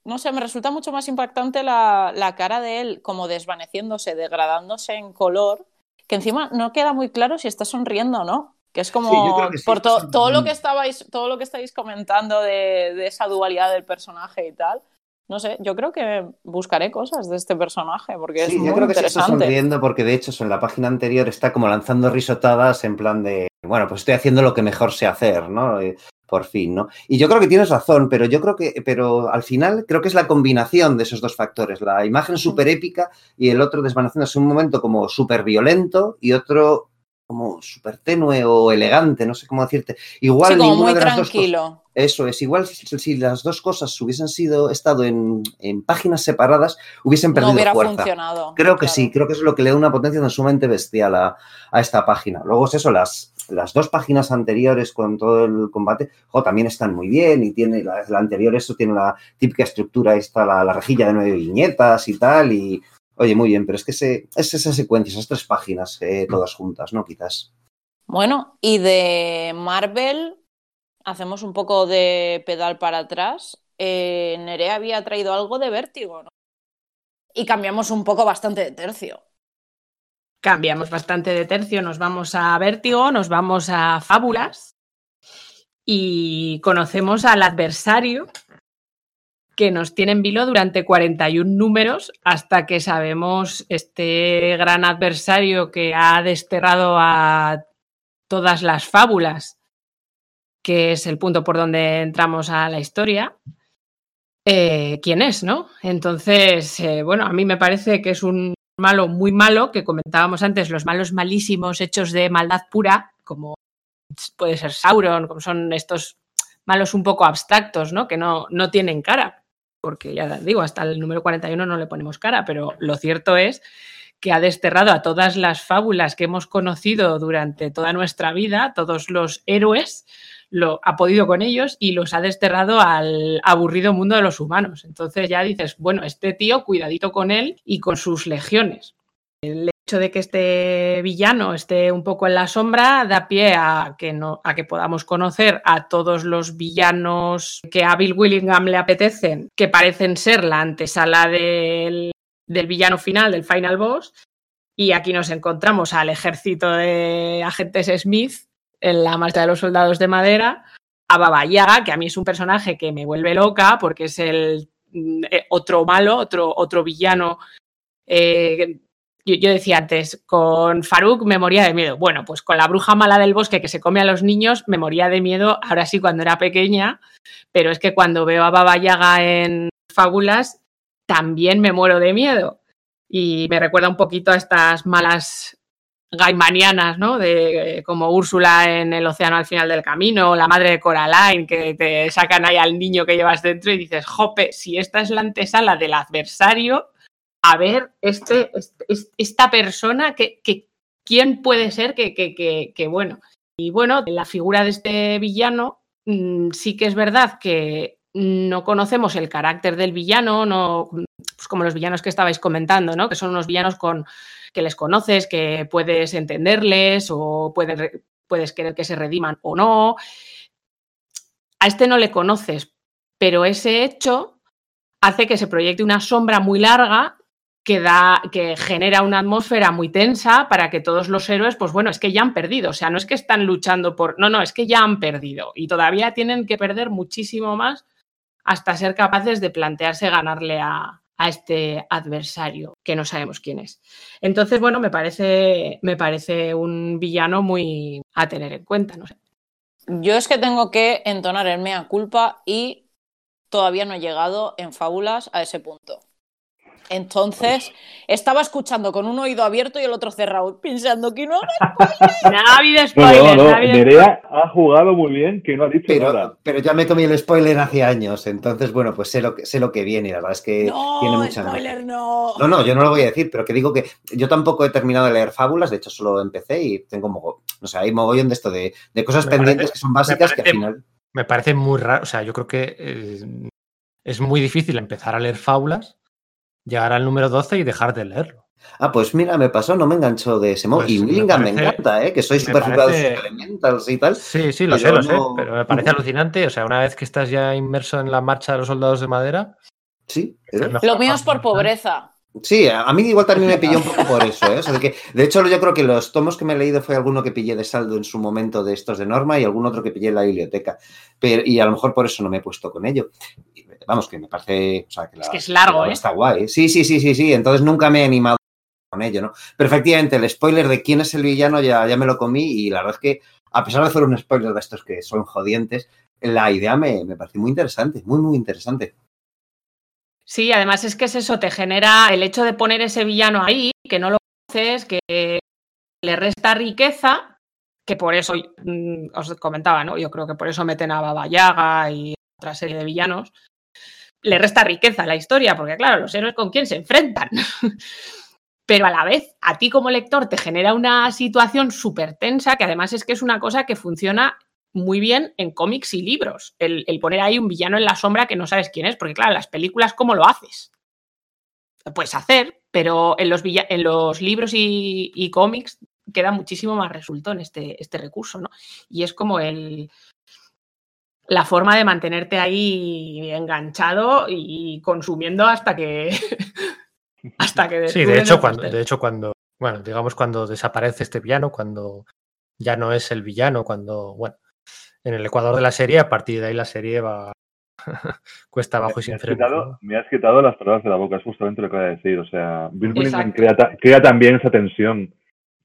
no sé, me resulta mucho más impactante la, la, cara de él como desvaneciéndose, degradándose en color, que encima no queda muy claro si está sonriendo o no. Que es como sí, que sí, por to, todo lo que estabais, todo lo que estáis comentando de, de, esa dualidad del personaje y tal. No sé, yo creo que buscaré cosas de este personaje porque sí, es muy yo creo que interesante. Sí está sonriendo porque de hecho en la página anterior está como lanzando risotadas en plan de, bueno, pues estoy haciendo lo que mejor sé hacer, ¿no? Por fin, ¿no? Y yo creo que tienes razón, pero yo creo que, pero al final creo que es la combinación de esos dos factores, la imagen súper épica y el otro desvaneciéndose un momento como súper violento y otro como súper tenue o elegante, no sé cómo decirte. Igual Sí, como muy de las dos cosas- tranquilo. eso es, igual si las dos cosas hubiesen sido estado en, en páginas separadas, hubiesen No perdido hubiera fuerza. funcionado. Creo que claro. sí, creo que es lo que le da una potencia sumamente bestial a, a esta página. Luego es eso, las, las dos páginas anteriores con todo el combate, jo, también están muy bien y tiene la, la anterior, eso tiene la típica estructura, esta, la, la rejilla de nueve viñetas y tal, y oye, muy bien, pero es que se, es esa secuencia, esas tres páginas eh, todas juntas, ¿no? Quizás. Bueno, y de Marvel, hacemos un poco de pedal para atrás. Eh, Nerea había traído algo de vértigo, ¿no? Y cambiamos un poco bastante de tercio. Cambiamos bastante de tercio, nos vamos a Vértigo, nos vamos a Fábulas y conocemos al adversario que nos tiene en vilo durante 41 números hasta que sabemos este gran adversario que ha desterrado a todas las fábulas, que es el punto por donde entramos a la historia. eh, quién es, ¿no? Entonces, eh, bueno, a mí me parece que es un malo muy malo, que comentábamos antes, los malos malísimos hechos de maldad pura, como puede ser Sauron, como son estos malos un poco abstractos, ¿no? Que no, no tienen cara, porque ya digo, hasta el número 41 no le ponemos cara, pero lo cierto es que ha desterrado a todas las fábulas que hemos conocido durante toda nuestra vida, todos los héroes, lo ha podido con ellos y los ha desterrado al aburrido mundo de los humanos. Entonces ya dices, bueno, este tío, cuidadito con él y con sus legiones. El hecho de que este villano esté un poco en la sombra da pie a que, no, a que podamos conocer a todos los villanos que a Bill Willingham le apetecen, que parecen ser la antesala del, del villano final, del final boss. Y aquí nos encontramos al ejército de agentes Smith en la marcha de los soldados de madera, a Baba Yaga, que a mí es un personaje que me vuelve loca porque es el mm, eh, otro malo, otro, otro villano. eh, yo, yo decía antes, con Faruk me moría de miedo. Bueno, pues con la bruja mala del bosque que se come a los niños me moría de miedo, ahora sí cuando era pequeña, pero es que cuando veo a Baba Yaga en Fábulas también me muero de miedo. Y me recuerda un poquito a estas malas gaimanianas, ¿no? De eh, como Úrsula en el océano al final del camino, la madre de Coraline, que te sacan ahí al niño que llevas dentro y dices, jope, si esta es la antesala del adversario, a ver, este, este- es- esta persona, que, que- ¿quién puede ser que, que, que- que, bueno? Y bueno, la figura de este villano, mm, sí que es verdad que no conocemos el carácter del villano, no, pues como los villanos que estabais comentando, ¿no? Que son unos villanos con que les conoces, que puedes entenderles o puedes querer que se rediman o no. A este no le conoces, pero ese hecho hace que se proyecte una sombra muy larga que, da, que genera una atmósfera muy tensa para que todos los héroes, pues bueno, es que ya han perdido. O sea, no es que están luchando por. No, no, es que ya han perdido. Y todavía tienen que perder muchísimo más hasta ser capaces de plantearse ganarle a, a este adversario, que no sabemos quién es. Entonces, bueno, me parece, me parece un villano muy a tener en cuenta, no sé. Yo es que tengo que entonar el mea culpa y todavía no he llegado en fábulas a ese punto. Entonces, estaba escuchando con un oído abierto y el otro cerrado, pensando que no. No ha habido No, spoilers, no, no no. ha habido Nerea ha jugado muy bien, que no ha dicho nada. Pero, pero ya me comí el spoiler hace años, entonces, bueno, pues sé lo que, sé lo que viene y la verdad es que tiene No, mucha spoiler, no. No, no, yo no lo voy a decir, pero que digo que yo tampoco he terminado de leer fábulas, de hecho solo empecé y tengo mogo, o sea, hay mogollón de esto de, de cosas Me pendientes parece- que son básicas que al final. Me parece muy raro, o sea, yo creo que eh, es muy difícil empezar a leer fábulas, llegar al número 12 y dejar de leerlo. Ah, pues mira, me pasó, no me enganchó de ese modo. Pues y Willingham me, parece- encanta, ¿eh? Que soy súper jugado parece- elementals y tal. Sí, sí, lo sé, lo sé, pero me parece alucinante. O sea, una vez que estás ya inmerso en la marcha de los soldados de madera, Sí, Lo mío es por pobreza. Sí, a a mí igual también me pilló un poco por eso, ¿eh? O sea, de, que, de hecho, yo creo que los tomos que me he leído fue alguno que pillé de saldo en su momento de estos de Norma y algún otro que pillé en la biblioteca. Pero, y a lo mejor por eso no me he puesto con ello. Vamos, que me parece. O sea, que la- Es que es largo, la ¿eh? Está guay. Sí, sí, sí, sí, sí. Entonces nunca me he animado con ello, ¿no? Pero efectivamente, el spoiler de quién es el villano ya, ya me lo comí y la verdad es que, a pesar de ser un spoiler de estos que son jodientes, la idea me, me pareció muy interesante, muy, muy interesante. Sí, además es que es eso, te genera el hecho de poner ese villano ahí, que no lo conoces, que le resta riqueza, que por eso mm, os comentaba, ¿no? Yo creo que por eso meten a Baba Yaga y otra serie de villanos. Le resta riqueza a la historia, porque claro, los héroes con quién se enfrentan. Pero a la vez, a ti como lector te genera una situación súper tensa, que además es que es una cosa que funciona muy bien en cómics y libros. El, poner ahí un villano en la sombra que no sabes quién es, porque claro, las películas, ¿cómo lo haces? Lo puedes hacer, pero en los, en los libros y, y cómics queda muchísimo más resultón este, este recurso, ¿no? Y es como el la forma de mantenerte ahí enganchado y consumiendo hasta que hasta que Sí, de hecho, cuando, de hecho, cuando, bueno, digamos cuando desaparece este villano, cuando ya no es el villano, cuando, bueno, en el ecuador de la serie, a partir de ahí la serie va cuesta abajo y sin has frenos. quitado, ¿no? me has quitado las palabras de la boca, es justamente lo que voy a decir. O sea, Bill crea, ta- crea también esa tensión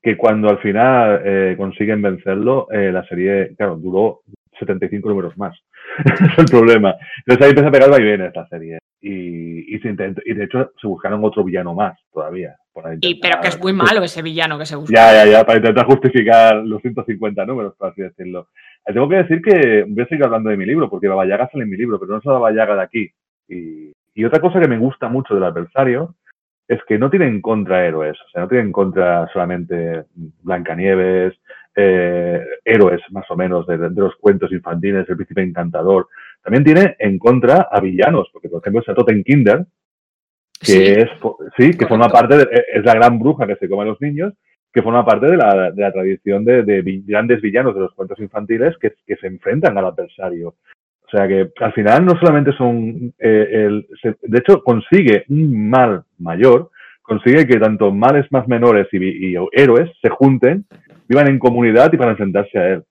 que cuando al final eh, consiguen vencerlo, eh, la serie, claro, duró 75 números más. Es el problema. Entonces ahí empieza a pegar vaivenes la serie. Y, y, se intentó- y de hecho se buscaron otro villano más todavía. para Y, pero que es muy malo ese villano que se busca. Ya, ya, ya, para intentar justificar los 150 números, por así decirlo. Tengo que decir que voy a seguir hablando de mi libro, porque Baba Yaga sale en mi libro, pero no es la Baba Yaga de aquí. Y, y otra cosa que me gusta mucho del adversario es que no tiene en contra héroes, o sea, no tiene en contra solamente Blancanieves, eh, héroes más o menos de, de los cuentos infantiles, el príncipe encantador. También tiene en contra a villanos, porque por ejemplo está Totenkinder, que Sí. es sí que forma parte de, es la gran bruja que se come a los niños que forma parte de la, de la tradición de, grandes villanos de los cuentos infantiles que, que se enfrentan al adversario o sea que al final no solamente son eh, el, se- de hecho consigue un mal mayor consigue que tanto males más menores y, vi- y héroes se junten vivan en comunidad y para enfrentarse a él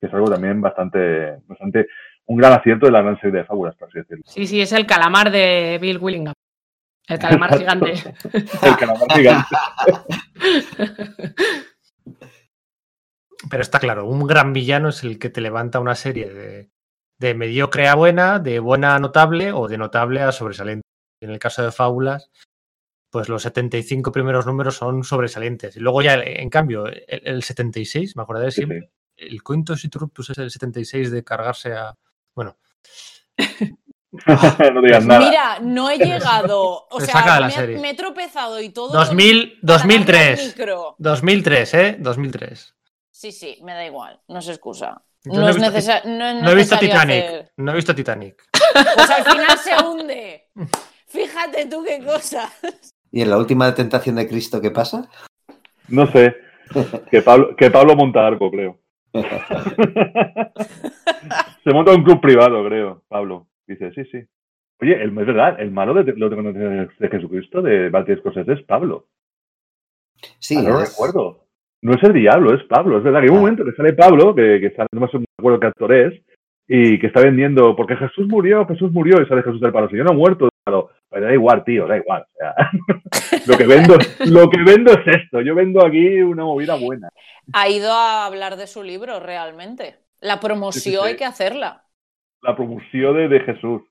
que es algo también bastante bastante un gran acierto de la gran serie de fábulas por así decirlo Sí, sí, es el calamar de Bill Willingham. El calamar Exacto. gigante. el calamar gigante Pero está claro, un gran villano es el que te levanta una serie de, de mediocre a buena, de buena a notable o de notable a sobresaliente. En el caso de Fábulas, pues los 75 primeros números son sobresalientes. Y luego ya, en cambio, el, el 76, me acordaré Sí, siempre, el Cointus Interruptus es el 76 de cargarse a... Bueno, no digas nada Mira, no he llegado. O Me sea, saca de la me, serie. me he tropezado y todo. 2000, para darle al 2003. micro. 2003, ¿eh? 2003. Sí, sí, me da igual. No se excusa. No, no he es, visto no es No he visto Titanic. hacer- No he visto Titanic. Pues al final se hunde. Fíjate tú qué cosa. ¿Y en la última tentación de Cristo qué pasa? No sé. Que Pablo, que Pablo monta arco, creo. Se monta un club privado, creo, Pablo. Dice, sí, sí. Oye, el, es verdad, el malo de, lo de, de, Jesucristo, de Martin Scorsese, es Pablo. Sí, Ah, no es- recuerdo. No es el diablo, es Pablo. Es verdad que hay un Ah. momento que sale Pablo, que, que está, no me acuerdo qué actor es, y que está vendiendo, porque Jesús murió, Jesús murió, y sale Jesús del palo. Si yo no he muerto, pero, da igual, tío, da igual. O sea, lo, que vendo, lo que vendo es esto. Yo vendo aquí una movida buena. Ha ido a hablar de su libro realmente. La promoción Sí, sí, sí. hay que hacerla. La promoción de, de Jesús.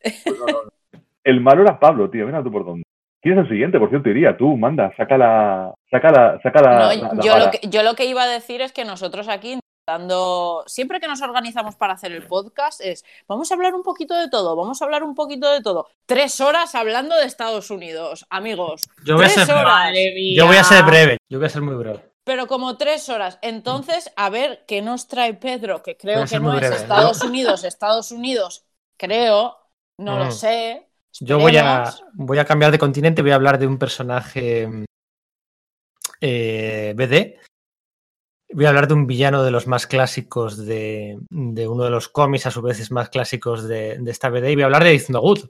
Pues no, no, no. El malo era Pablo, tío. Mira tú por dónde. ¿Quién es el siguiente? Por cierto, iría tú, manda, saca la. Saca la. Saca la, No, la- la yo, lo que, yo lo que iba a decir es que nosotros aquí, dando, siempre que nos organizamos para hacer el podcast, es vamos a hablar un poquito de todo, vamos a hablar un poquito de todo. Tres horas hablando de Estados Unidos, amigos. Yo voy a tres ser- horas. Madre mía. Yo voy a ser breve. Yo voy a ser muy breve. Pero como tres horas. Entonces, a ver qué nos trae Pedro, que creo a que no es. Estados Unidos, Estados Unidos, creo, no lo Mm. sé. Yo voy a, voy a cambiar de continente, voy a hablar de un personaje mm, eh, BD. Voy a hablar de un villano de los más clásicos de, de uno de los cómics, a su vez es más clásicos de, de esta BD, y voy a hablar de It's No Good.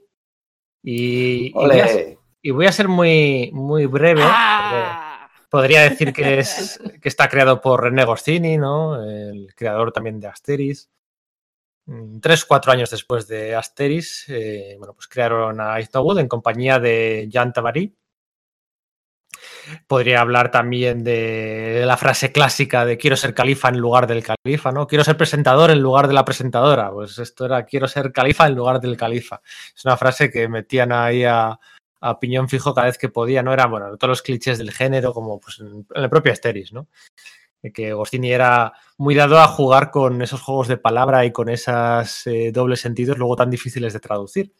Y, y voy, a, Ole. y voy a ser muy, muy breve. Ah. Podría decir que, es, que está creado por René Goscinny, ¿no? el creador también de Asteris. Mm, Tres, cuatro años después de Asteris, eh, bueno, pues crearon a It's No Good en compañía de Jean Tabary. Podría hablar también de la frase clásica de quiero ser califa en lugar del califa, ¿no? Quiero ser presentador en lugar de la presentadora. Pues esto era quiero ser califa en lugar del califa. Es una frase que metían ahí a, a piñón fijo cada vez que podía, ¿no? Era, bueno, todos los clichés del género, como pues en, la propia Asteris, ¿no? De que Gostini era muy dado a jugar con esos juegos de palabra y con esos eh, dobles sentidos luego tan difíciles de traducir.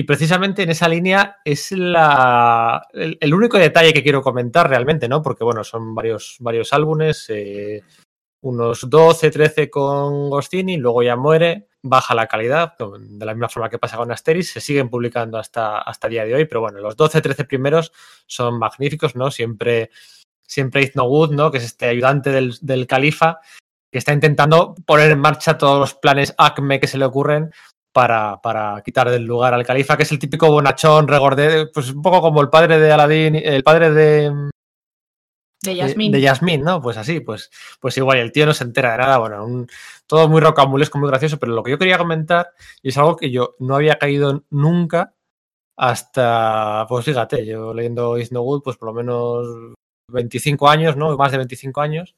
Y precisamente en esa línea es la, el, único detalle que quiero comentar realmente, ¿no? Porque, bueno, son varios, varios álbumes, eh, unos 12, 13 con Gostini, luego ya muere, baja la calidad, de la misma forma que pasa con Asteris, se siguen publicando hasta, hasta día de hoy, pero bueno, los 12, 13 primeros son magníficos, ¿no? Siempre, siempre Izno ¿no? Que es este ayudante del, del califa, que está intentando poner en marcha todos los planes ACME que se le ocurren para, para, quitar del lugar al califa, que es el típico bonachón, regordé, pues un poco como el padre de Aladín, el padre de... De Yasmín. De, de Yasmín, ¿no? Pues así, pues, pues igual, el tío no se entera de nada, bueno, un, todo muy rocamulesco, muy gracioso, pero lo que yo quería comentar, y es algo que yo no había caído nunca hasta, pues fíjate, yo leyendo Is No Good, pues por lo menos 25 años, ¿no? Más de 25 años,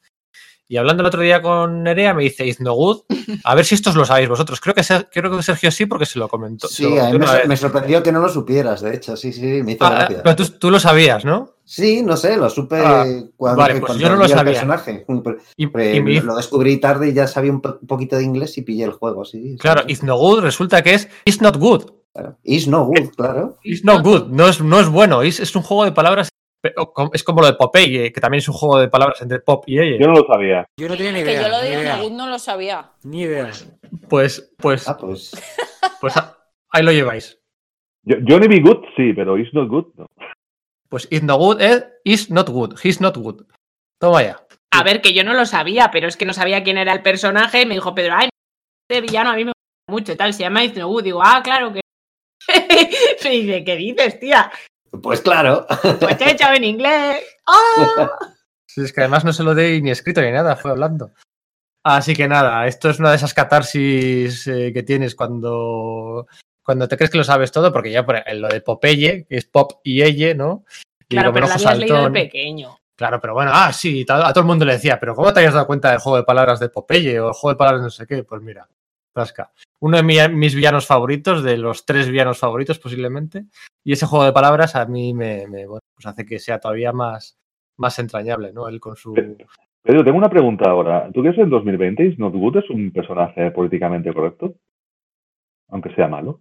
y hablando el otro día con Nerea, me dice, It's no good. A ver si estos lo sabéis vosotros. Creo que, creo que Sergio sí, porque se lo comentó. Sí, lo, a mí me, me, sorprendió que no lo supieras, de hecho. Sí, sí, me hizo ah, gracia. Pero tú, tú, lo sabías, ¿no? Sí, no sé, lo supe ah, cuando, vale, pues cuando yo no lo sabía. personaje. Y, Pero, y Lo descubrí tarde y ya sabía un, po- un poquito de inglés y pillé el juego, sí. Claro, sí. It's no good resulta que es It's not good. Claro. Is no good, claro. It's not good. No es, no es bueno. It's- es un juego de palabras. Es como lo de Popeye, que también es un juego de palabras entre pop y ella. Yo no lo sabía. Yo no tenía ni Que idea. yo lo de. Isnogut no lo sabía. Ni idea. Pues, pues, Ah, pues. pues ah, ahí lo lleváis. Yo, Johnny B. Good sí, pero Is Not Good no. Pues It's no good es Is not good. He's not good. Toma ya. A ver, que yo no lo sabía, pero es que no sabía quién era el personaje y me dijo Pedro, ay, este villano a mí me gusta mucho y tal, se llama Iznogu. Digo, ah, claro que. me dice, ¿qué dices, tía? Pues claro. Pues te he echado en inglés. ¡Ah! Sí, es que además no se lo di ni escrito ni nada, fue hablando. Así que nada, esto es una de esas catarsis eh, que tienes cuando, cuando te crees que lo sabes todo, porque ya por en lo de Popeye, que es Pop y Elle, ¿no? Y Claro, pero ojo habías leído de pequeño. Claro, pero bueno, ah, sí, a, a todo el mundo le decía, pero ¿cómo te hayas dado cuenta del juego de palabras de Popeye o el juego de palabras de no sé qué? Pues mira, rasca. Uno de mi- mis villanos favoritos, de los tres villanos favoritos posiblemente, y ese juego de palabras a mí me, me, bueno, pues hace que sea todavía más, más entrañable, ¿no? Él con su... Pedro, tengo una pregunta ahora. ¿Tú crees que en 2020 Is Not Good es un personaje políticamente correcto? Aunque sea malo.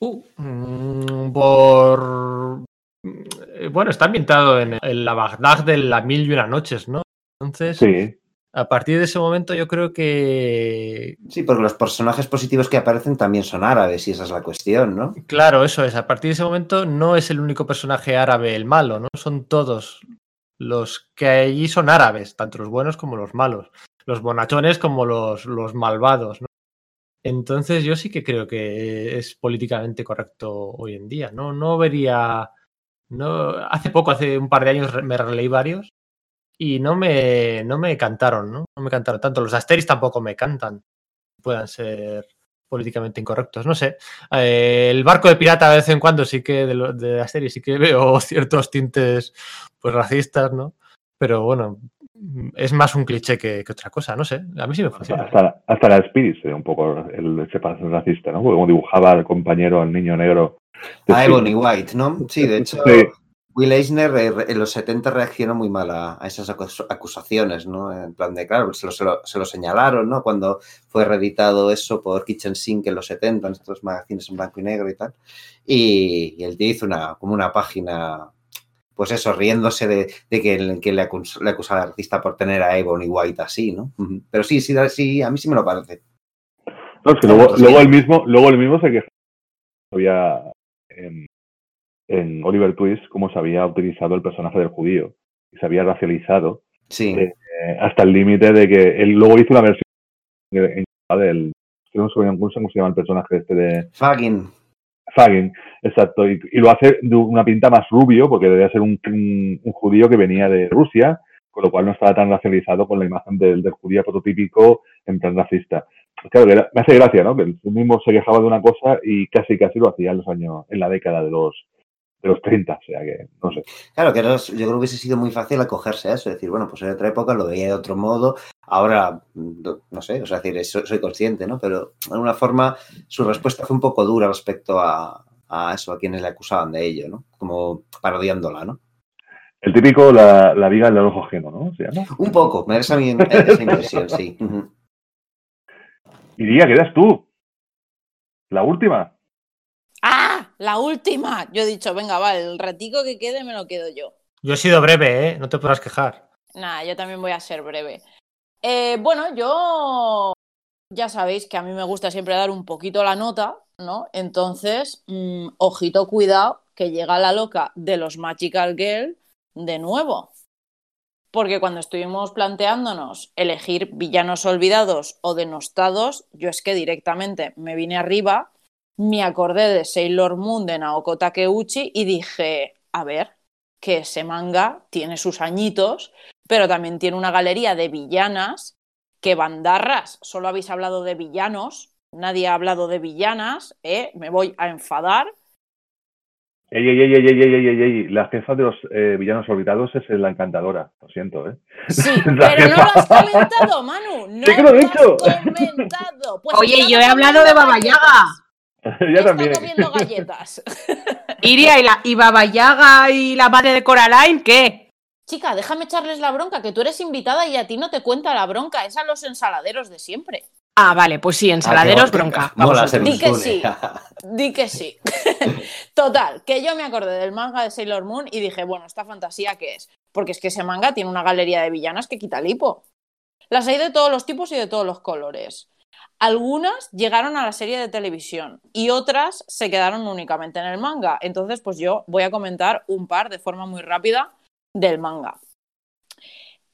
Uh, mm, por... eh, Bueno, está ambientado en, en la Bagdad de la mil y una noches, ¿no? Entonces, Sí. A partir de ese momento yo creo que... Sí, porque los personajes positivos que aparecen también son árabes y esa es la cuestión, ¿no? Claro, eso es. A partir de ese momento no es el único personaje árabe el malo, ¿no? Son todos los que allí son árabes, tanto los buenos como los malos. Los bonachones como los, los malvados, ¿no? Entonces yo sí que creo que es políticamente correcto hoy en día. No, no vería. No, hace poco, hace un par de años me releí varios y no me, no me cantaron, ¿no? No me cantaron tanto. Los Asteris tampoco me cantan. Puedan ser políticamente incorrectos. No sé. Eh, el barco de pirata de vez en cuando sí que de, lo- de Asteris sí que veo ciertos tintes pues racistas, ¿no? Pero bueno, es más un cliché que, que otra cosa, no sé. A mí sí me Hasta, funciona. hasta, hasta la Spirit sería un poco el, ese paso racista, ¿no? Porque como dibujaba al compañero, al niño negro. de A. Ebony White, ¿no? Sí, de hecho, Sí. Will Eisner eh, en los 70 reaccionó muy mal a, a esas acus- acusaciones, ¿no? En plan de, claro, se lo, se lo- se lo señalaron, ¿no? Cuando fue reeditado eso por Kitchen Sink en los 70, en estos magazines en blanco y negro y tal. Y, y el tío hizo una, como una página, pues eso, riéndose de, de que, le, acus- le acusaba al artista por tener a Ebony White así, ¿no? Pero sí, sí, sí, a mí sí me lo parece. No, es que Claro, luego, pues luego el mismo, luego el mismo se quejó había en, en Oliver Twist cómo se había utilizado el personaje del judío y se había racializado Sí. Eh, hasta el límite de que él luego hizo una versión en, del no sé cómo se llama el personaje este de Fagin. Fagin, exacto, y, y lo hace de una pinta más rubio porque debía ser un, un- un judío que venía de Rusia, con lo cual no estaba tan racializado con la imagen del, del judío prototípico en plan racista. Claro, que me hace gracia, ¿no? Que él mismo se quejaba de una cosa y casi casi lo hacía en los años, en la década de los de los 30, o sea que no sé. Claro, que era- yo creo que hubiese sido muy fácil acogerse a eso, decir, bueno, pues en otra época lo veía de otro modo, ahora, mm, no sé, o sea, decir, soy, soy consciente, ¿no? Pero de alguna forma su respuesta fue un poco dura respecto a, a eso, a quienes le acusaban de ello, ¿no? Como parodiándola, ¿no? El típico, la, la viga del ojo ajeno, ¿no? Un poco, me da esa, esa impresión, sí. Ujú. Diría que eras tú. La última. La última. Yo he dicho, venga, vale, el ratico que quede me lo quedo yo. Yo he sido breve, ¿eh? No te podrás quejar. Nada, yo también voy a ser breve. Eh, bueno, yo ya sabéis que a mí me gusta siempre dar un poquito la nota, ¿no? Entonces, mm, ojito, cuidado, que llega la loca de los Magical Girl de nuevo. Porque cuando estuvimos planteándonos elegir villanos olvidados o denostados, yo es que directamente me vine arriba, me acordé de Sailor Moon de Naoko Takeuchi y dije, a ver, que ese manga tiene sus añitos, pero también tiene una galería de villanas que bandarras, solo habéis hablado de villanos, nadie ha hablado de villanas, ¿eh? me voy a enfadar. Ey, ey, ey, ey, ey, ey, ey, ey. La jefa de los eh, villanos olvidados es la encantadora. Lo siento, ¿eh? Sí, La pero no lo has comentado, Manu. No Sí que lo he dicho. comentado. Pues Oye, yo he hablado de comiendo Está también. comiendo galletas. Iria y, la, y Baba Yaga y la madre de Coraline, ¿qué? Chica, déjame echarles la bronca, que tú eres invitada y a ti no te cuenta la bronca. Es a los ensaladeros de siempre. Ah, vale, pues sí, ensaladeros, Ah, bronca. Mola Vamos a ser Di que sí. Di que sí. Total, que yo me acordé del manga de Sailor Moon y dije, bueno, ¿esta fantasía qué es? Porque es que ese manga tiene una galería de villanas que quita lipo. Las hay de todos los tipos y de todos los colores. Algunas llegaron a la serie de televisión y otras se quedaron únicamente en el manga. Entonces, pues yo voy a comentar un par de forma muy rápida del manga.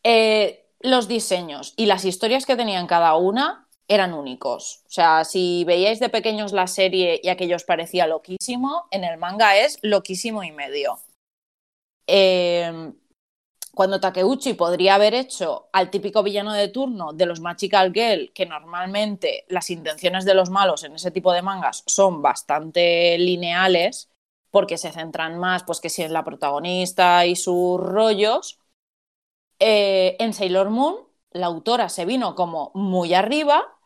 Eh, los diseños y las historias que tenían cada una eran únicos. O sea, si veíais de pequeños la serie y aquello os parecía loquísimo, en el manga es loquísimo y medio. Eh, cuando Takeuchi podría haber hecho al típico villano de turno de los Magical Girl, que normalmente las intenciones de los malos en ese tipo de mangas son bastante lineales, porque se centran más, pues que si en la protagonista y sus rollos, eh, en Sailor Moon la autora se vino como muy arriba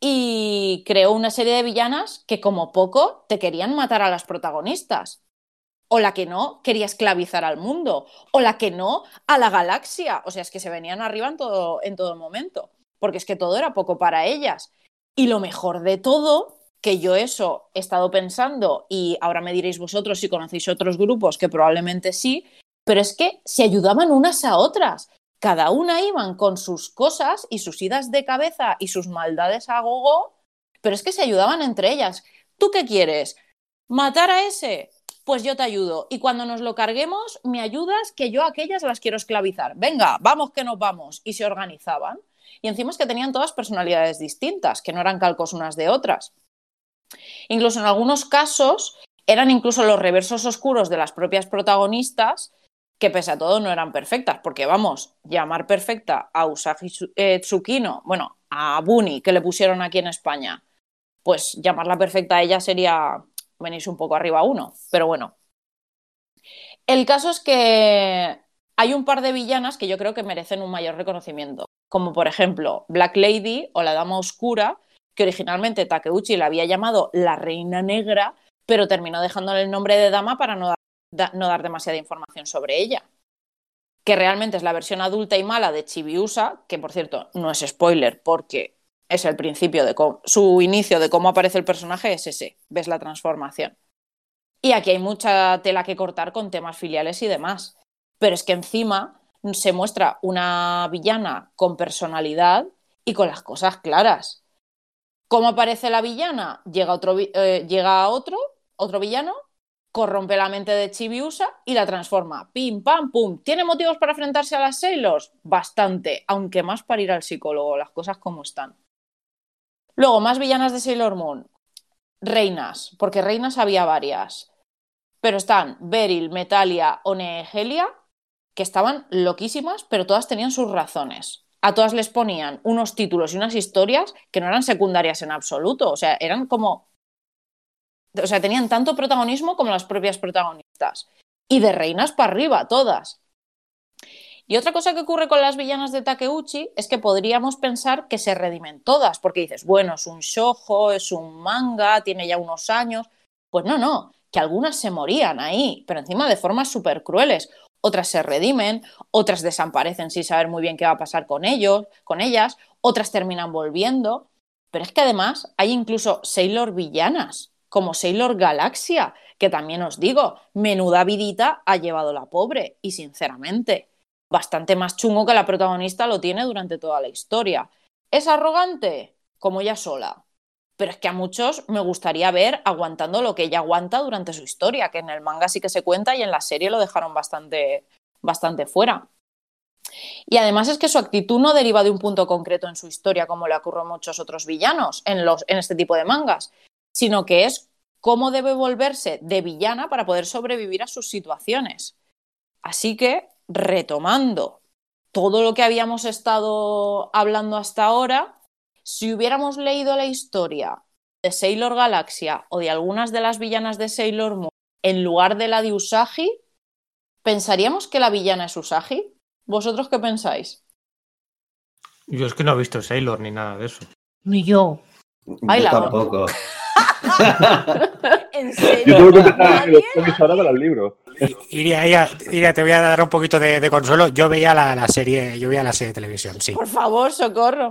y creó una serie de villanas que como poco te querían matar a las protagonistas. O la que no quería esclavizar al mundo. O la que no a la galaxia. O sea, es que se venían arriba en todo, en todo momento. Porque es que todo era poco para ellas. Y lo mejor de todo, que yo eso he estado pensando, y ahora me diréis vosotros si conocéis otros grupos, que probablemente sí, pero es que se ayudaban unas a otras. Cada una iban con sus cosas y sus idas de cabeza y sus maldades a gogo, pero es que se ayudaban entre ellas. ¿Tú qué quieres? ¿Matar a ese? Pues yo te ayudo. Y cuando nos lo carguemos, me ayudas que yo aquellas las quiero esclavizar. Venga, vamos que nos vamos. Y se organizaban. Y encima es que tenían todas personalidades distintas, que no eran calcos unas de otras. Incluso en algunos casos eran incluso los reversos oscuros de las propias protagonistas, que pese a todo no eran perfectas, porque vamos, llamar perfecta a Usagi eh, Tsukino, bueno, a Bunny, que le pusieron aquí en España, pues llamarla perfecta a ella sería venirse un poco arriba uno, pero bueno. El caso es que hay un par de villanas que yo creo que merecen un mayor reconocimiento, como por ejemplo Black Lady o la Dama Oscura, que originalmente Takeuchi la había llamado la Reina Negra, pero terminó dejándole el nombre de Dama para no dar, da- no dar demasiada información sobre ella. Que realmente es la versión adulta y mala de Chibiusa, que por cierto no es spoiler porque es el principio de cómo- su inicio de cómo aparece el personaje es ese, ves la transformación. Y aquí hay mucha tela que cortar con temas filiales y demás. Pero es que encima se muestra una villana con personalidad y con las cosas claras. ¿Cómo aparece la villana? Llega otro, eh, llega otro, otro villano, corrompe la mente de Chibiusa y la transforma. Pim, pam, pum. ¿Tiene motivos para enfrentarse a las Sailors? Bastante, aunque más para ir al psicólogo, las cosas como están. Luego, más villanas de Sailor Moon. Reinas, porque reinas había varias. Pero están Beryl, Metalia, One, Helia, que estaban loquísimas, pero todas tenían sus razones. A todas les ponían unos títulos y unas historias que no eran secundarias en absoluto. O sea, eran como. O sea, tenían tanto protagonismo como las propias protagonistas. Y de reinas para arriba, todas. Y otra cosa que ocurre con las villanas de Takeuchi es que podríamos pensar que se redimen todas, porque dices, bueno, es un shojo, es un manga, tiene ya unos años. Pues no, no, que algunas se morían ahí, pero encima de formas súper crueles. Otras se redimen, otras desaparecen sin saber muy bien qué va a pasar con ellos, con ellas, otras terminan volviendo. Pero es que además hay incluso Sailor villanas, como Sailor Galaxia, que también os digo, menuda vidita ha llevado la pobre, y sinceramente, bastante más chungo que la protagonista lo tiene durante toda la historia. ¿Es arrogante? Como ella sola. Pero es que a muchos me gustaría ver aguantando lo que ella aguanta durante su historia, que en el manga sí que se cuenta y en la serie lo dejaron bastante, bastante fuera. Y además es que su actitud no deriva de un punto concreto en su historia, como le ocurre a muchos otros villanos en, los, en este tipo de mangas, sino que es cómo debe volverse de villana para poder sobrevivir a sus situaciones. Así que, retomando todo lo que habíamos estado hablando hasta ahora, si hubiéramos leído la historia de Sailor Galaxia o de algunas de las villanas de Sailor Moon en lugar de la de Usagi, ¿pensaríamos que la villana es Usagi? ¿Vosotros qué pensáis? Yo es que no he visto Sailor ni nada de eso. Ni yo. Ay, la- tampoco. ¿En Yo serio? tengo que ahora para el libro. Iria, Iria, Iria, te voy a dar un poquito de, de consuelo. Yo veía la, la serie, yo veía la serie de televisión, sí. Por favor, socorro.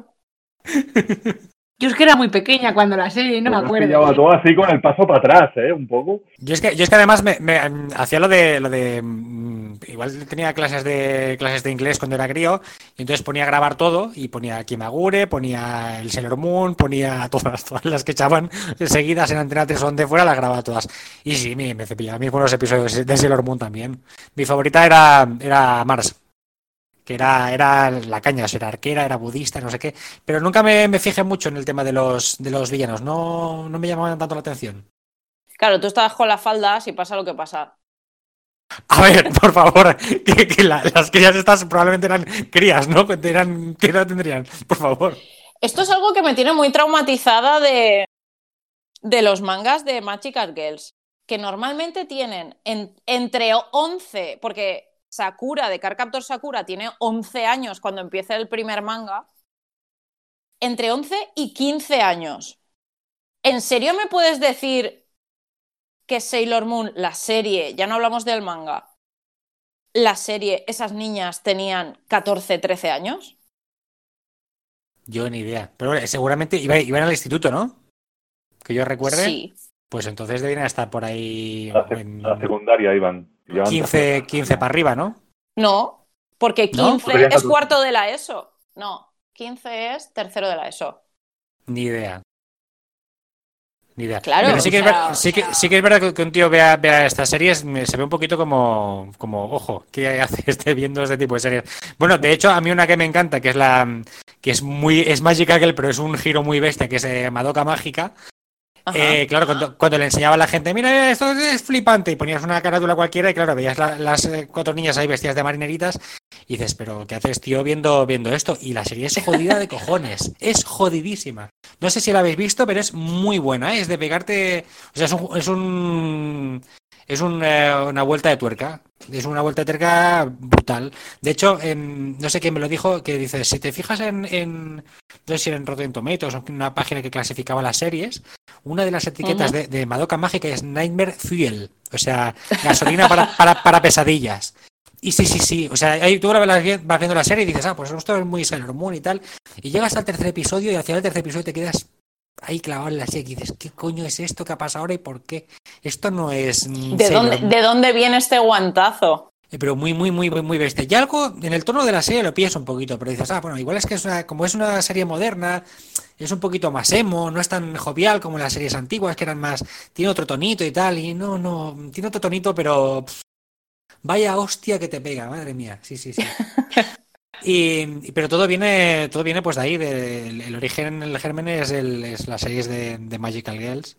Yo es que era muy pequeña cuando la serie, no me acuerdo. pillado a todo así con el paso para atrás, ¿eh? Un poco. Yo es que, yo es que además me, me, hacía lo de lo de mm, igual tenía clases de clases de inglés cuando era crío y entonces ponía a grabar todo y ponía Kimagure, ponía el Sailor Moon, ponía todas, todas las que echaban seguidas en Antena 3 o donde fuera, las grababa todas. Y sí, me, me cepillaba a mí con los episodios de Sailor Moon también. Mi favorita era, era Mars, que era, era la caña, era arquera, era budista, no sé qué. Pero nunca me, me fijé mucho en el tema de los, de los villanos, no, no me llamaban tanto la atención. Claro, tú estabas con la falda y pasa lo que pasa. A ver, por favor, que, que la- las crías estas probablemente eran crías, ¿no? Que Eran, ¿Qué edad tendrían? Por favor. Esto es algo que me tiene muy traumatizada de, de los mangas de Magical Girls, que normalmente tienen en- entre 11, porque Sakura de Cardcaptor Sakura tiene 11 años cuando empieza el primer manga, entre 11 y 15 años. ¿En serio me puedes decir que Sailor Moon, la serie, ya no hablamos del manga, la serie, esas niñas tenían 14, 13 años? Yo ni idea. Pero bueno, seguramente iba- iban al instituto, ¿no? Que yo recuerde. Sí. Pues entonces debían estar por ahí A la, sec- en a la secundaria iban. Llevaban 15, 15 para arriba, ¿no? No, porque ¿No? 15 Serían es 14. cuarto de la ESO. No, 15 es tercero de la ESO. Ni idea. Ni idea. Claro, Pero sí que, ver- sí, que, sí que es verdad que, un tío vea, vea estas series, se ve un poquito como, como, ojo, ¿qué hace este viendo este tipo de series? Bueno, de hecho, a mí una que me encanta, que es la que es muy, es Magical Girl, pero es un giro muy bestia, que es eh, Madoka Mágica. Eh, claro, cuando, cuando le enseñaba a la gente, mira, esto es flipante, y ponías una carátula cualquiera, y claro, veías la- las eh, cuatro niñas ahí vestidas de marineritas, y dices, pero ¿qué haces, tío, viendo, viendo esto? Y la serie es jodida de cojones, es jodidísima. No sé si la habéis visto, pero es muy buena, ¿eh? es de pegarte, o sea, es un, es eh, una vuelta de tuerca, es una vuelta de tuerca brutal. De hecho, em, no sé quién me lo dijo, que dice, si te fijas en, en no sé si era en Rotten Tomatoes una página que clasificaba las series, una de las etiquetas de, de Madoka Mágica es Nightmare Fuel, o sea, gasolina para, para, para pesadillas. Y sí, sí, sí, o sea, ahí tú vas viendo la serie y dices, ah, pues esto es muy Sailor Moon y tal, y llegas al tercer episodio y al final del tercer episodio te quedas ahí clavado en la serie y dices, ¿qué coño es esto que ha pasado ahora y por qué? Esto no es... ¿De, dónde, Moon". ¿De dónde viene este guantazo? Eh, Pero muy, muy, muy, muy, muy bestia. Y algo en el tono de la serie lo pillas un poquito, pero dices, ah, bueno, igual es que es una, como es una serie moderna, es un poquito más emo, no es tan jovial como las series antiguas, que eran más, tiene otro tonito y tal, y no, no, tiene otro tonito, pero pff, vaya hostia que te pega, madre mía, sí, sí, sí. Y, pero todo viene, todo viene pues de ahí, del el origen, el germen es, el, es las series de, de Magical Girls.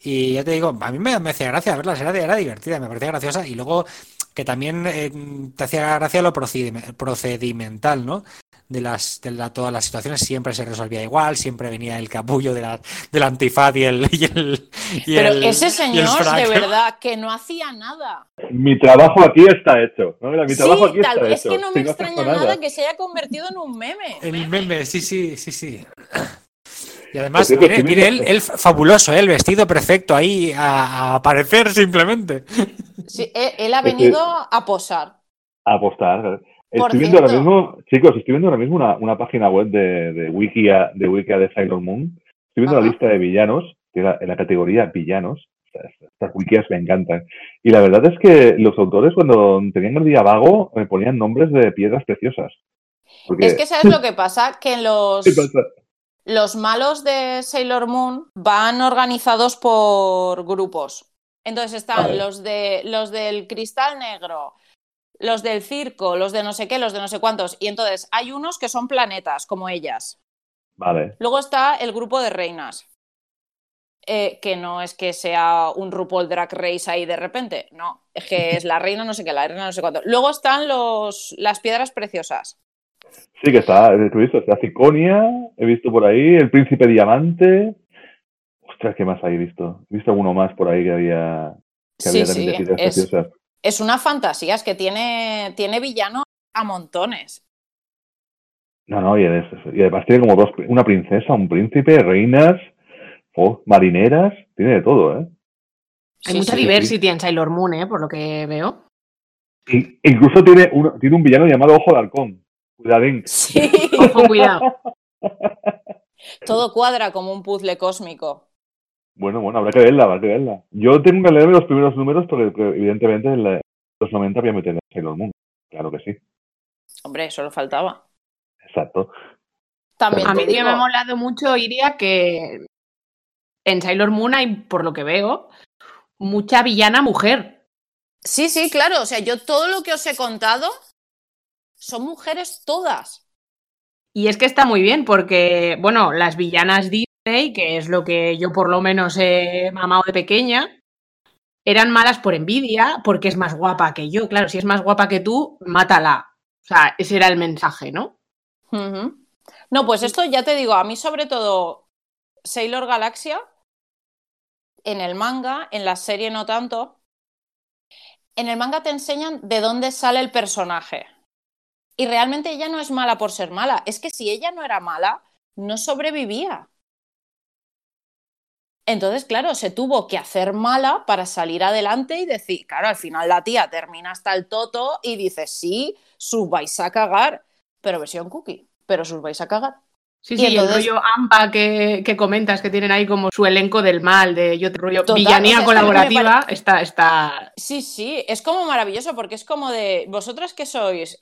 Y ya te digo, a mí me, hacía gracia verlas, era, era divertida, me parecía graciosa. Y luego que también eh, te hacía gracia lo procedime- procedimental, ¿no? De las de la- todas las situaciones siempre se resolvía igual, siempre venía el capullo de la, del antifaz y el. Y el y Pero el- ese y el señor, de verdad, que no hacía nada. Mi trabajo aquí está hecho. ¿no? Mira, mi trabajo Sí, aquí está tal vez hecho. que no me Sí, hace extraña nada. nada que se haya convertido en un meme. El meme, sí, sí, sí, sí. Y además Por cierto, viene, estoy viene él, viendo- él fabuloso, ¿eh? el vestido perfecto ahí a, a aparecer simplemente. Sí, él, él ha venido a posar. A apostar. Estoy viendo ahora mismo, chicos, estoy viendo ahora mismo una, una página web de, de Wikia, de Wikia de Sailor Moon. Estoy viendo la Ajá. lista de villanos, que era en la categoría villanos. Estas, estas wikias me encantan. Y la verdad es que los autores, cuando tenían el día vago, me ponían nombres de piedras preciosas. Porque, Es que sabes lo que pasa, que los, los malos de Sailor Moon van organizados por grupos. Entonces están los de los del cristal negro, los del circo, los de no sé qué, los de no sé cuántos. Y entonces hay unos que son planetas, como ellas. Vale. Luego está el grupo de reinas. eh, que no es que sea un RuPaul Drag Race ahí de repente, no, es que es la reina no sé qué, la reina no sé cuánto. Luego están los, las piedras preciosas. Sí, que está, he visto, está Ciconia, he visto por ahí, el príncipe diamante. Ostras, ¿qué más hay visto? He visto alguno más por ahí que había, que Sí, había también sí, de piedras es- preciosas. Es una fantasía, es que tiene, tiene villanos a montones. No, no, y, es- y además tiene como dos, una princesa, un príncipe, reinas, oh, marineras, tiene de todo, ¿eh? Hay Sí, mucha sí. diversity en Sailor Moon, ¿eh? por lo que veo. Y- incluso tiene, uno, tiene un villano llamado Ojo de Halcón. Cuidadín. Sí, Ojo, cuidado. todo cuadra como un puzzle cósmico. Bueno, bueno, habrá que verla, habrá que verla. Yo tengo que leerme los primeros números porque evidentemente en la- los 90 voy a meter en Sailor Moon. Claro que sí, Hombre, solo faltaba. exacto. También A mí que me ha molado mucho, Iria, que en Sailor Moon hay, por lo que veo, mucha villana mujer. Sí, sí, claro. O sea, yo todo lo que os he contado son mujeres todas. Y es que está muy bien, porque, bueno, las villanas que es lo que yo por lo menos he mamado de pequeña, eran malas por envidia, porque es más guapa que yo. Claro, si es más guapa que tú, mátala. O sea, ese era el mensaje, ¿no? No, pues esto ya te digo, a mí sobre todo Sailor Galaxia, en el manga, en la serie no tanto. En el manga te enseñan de dónde sale el personaje. Y realmente ella no es mala por ser mala. Es que si ella no era mala, no sobrevivía. Entonces, claro, se tuvo que hacer mala para salir adelante y decir, claro, al final la tía termina hasta el toto y dice, sí, sus vais a cagar, pero versión cookie, pero sus vais a cagar. Sí, Y sí, entonces- el rollo AMPA que, que comentas, que tienen ahí como su elenco del mal, de yo te rollo Total, villanía o sea, colaborativa, está, está. Sí, sí, es como maravilloso porque es como de, vosotras que sois,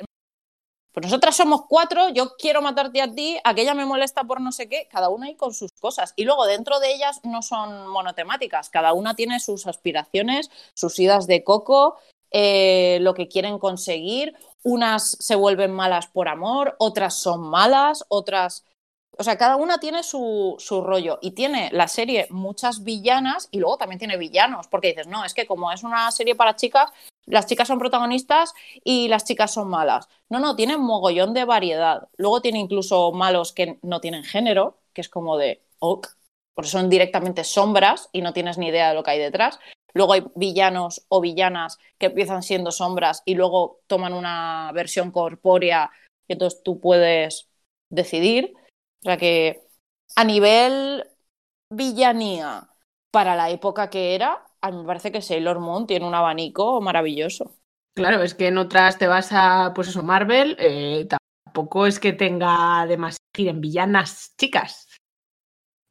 pues nosotras somos cuatro, yo quiero matarte a ti, aquella me molesta por no sé qué, cada una ahí con sus cosas. Y luego dentro de ellas no son monotemáticas, cada una tiene sus aspiraciones, sus idas de coco, eh, lo que quieren conseguir. Unas se vuelven malas por amor, otras son malas, otras... O sea, cada una tiene su, su rollo y tiene la serie muchas villanas y luego también tiene villanos, porque dices, no, es que como es una serie para chicas, las chicas son protagonistas y las chicas son malas. No, no, tiene un mogollón de variedad. Luego tiene incluso malos que no tienen género, que es como de, ok, porque son directamente sombras y no tienes ni idea de lo que hay detrás. Luego hay villanos o villanas que empiezan siendo sombras y luego toman una versión corpórea y entonces tú puedes decidir. O sea que a nivel villanía para la época que era, a mí me parece que Sailor Moon tiene un abanico maravilloso. Claro, es que en otras te vas a, pues eso, Marvel, eh, tampoco es que tenga demasiado en villanas chicas.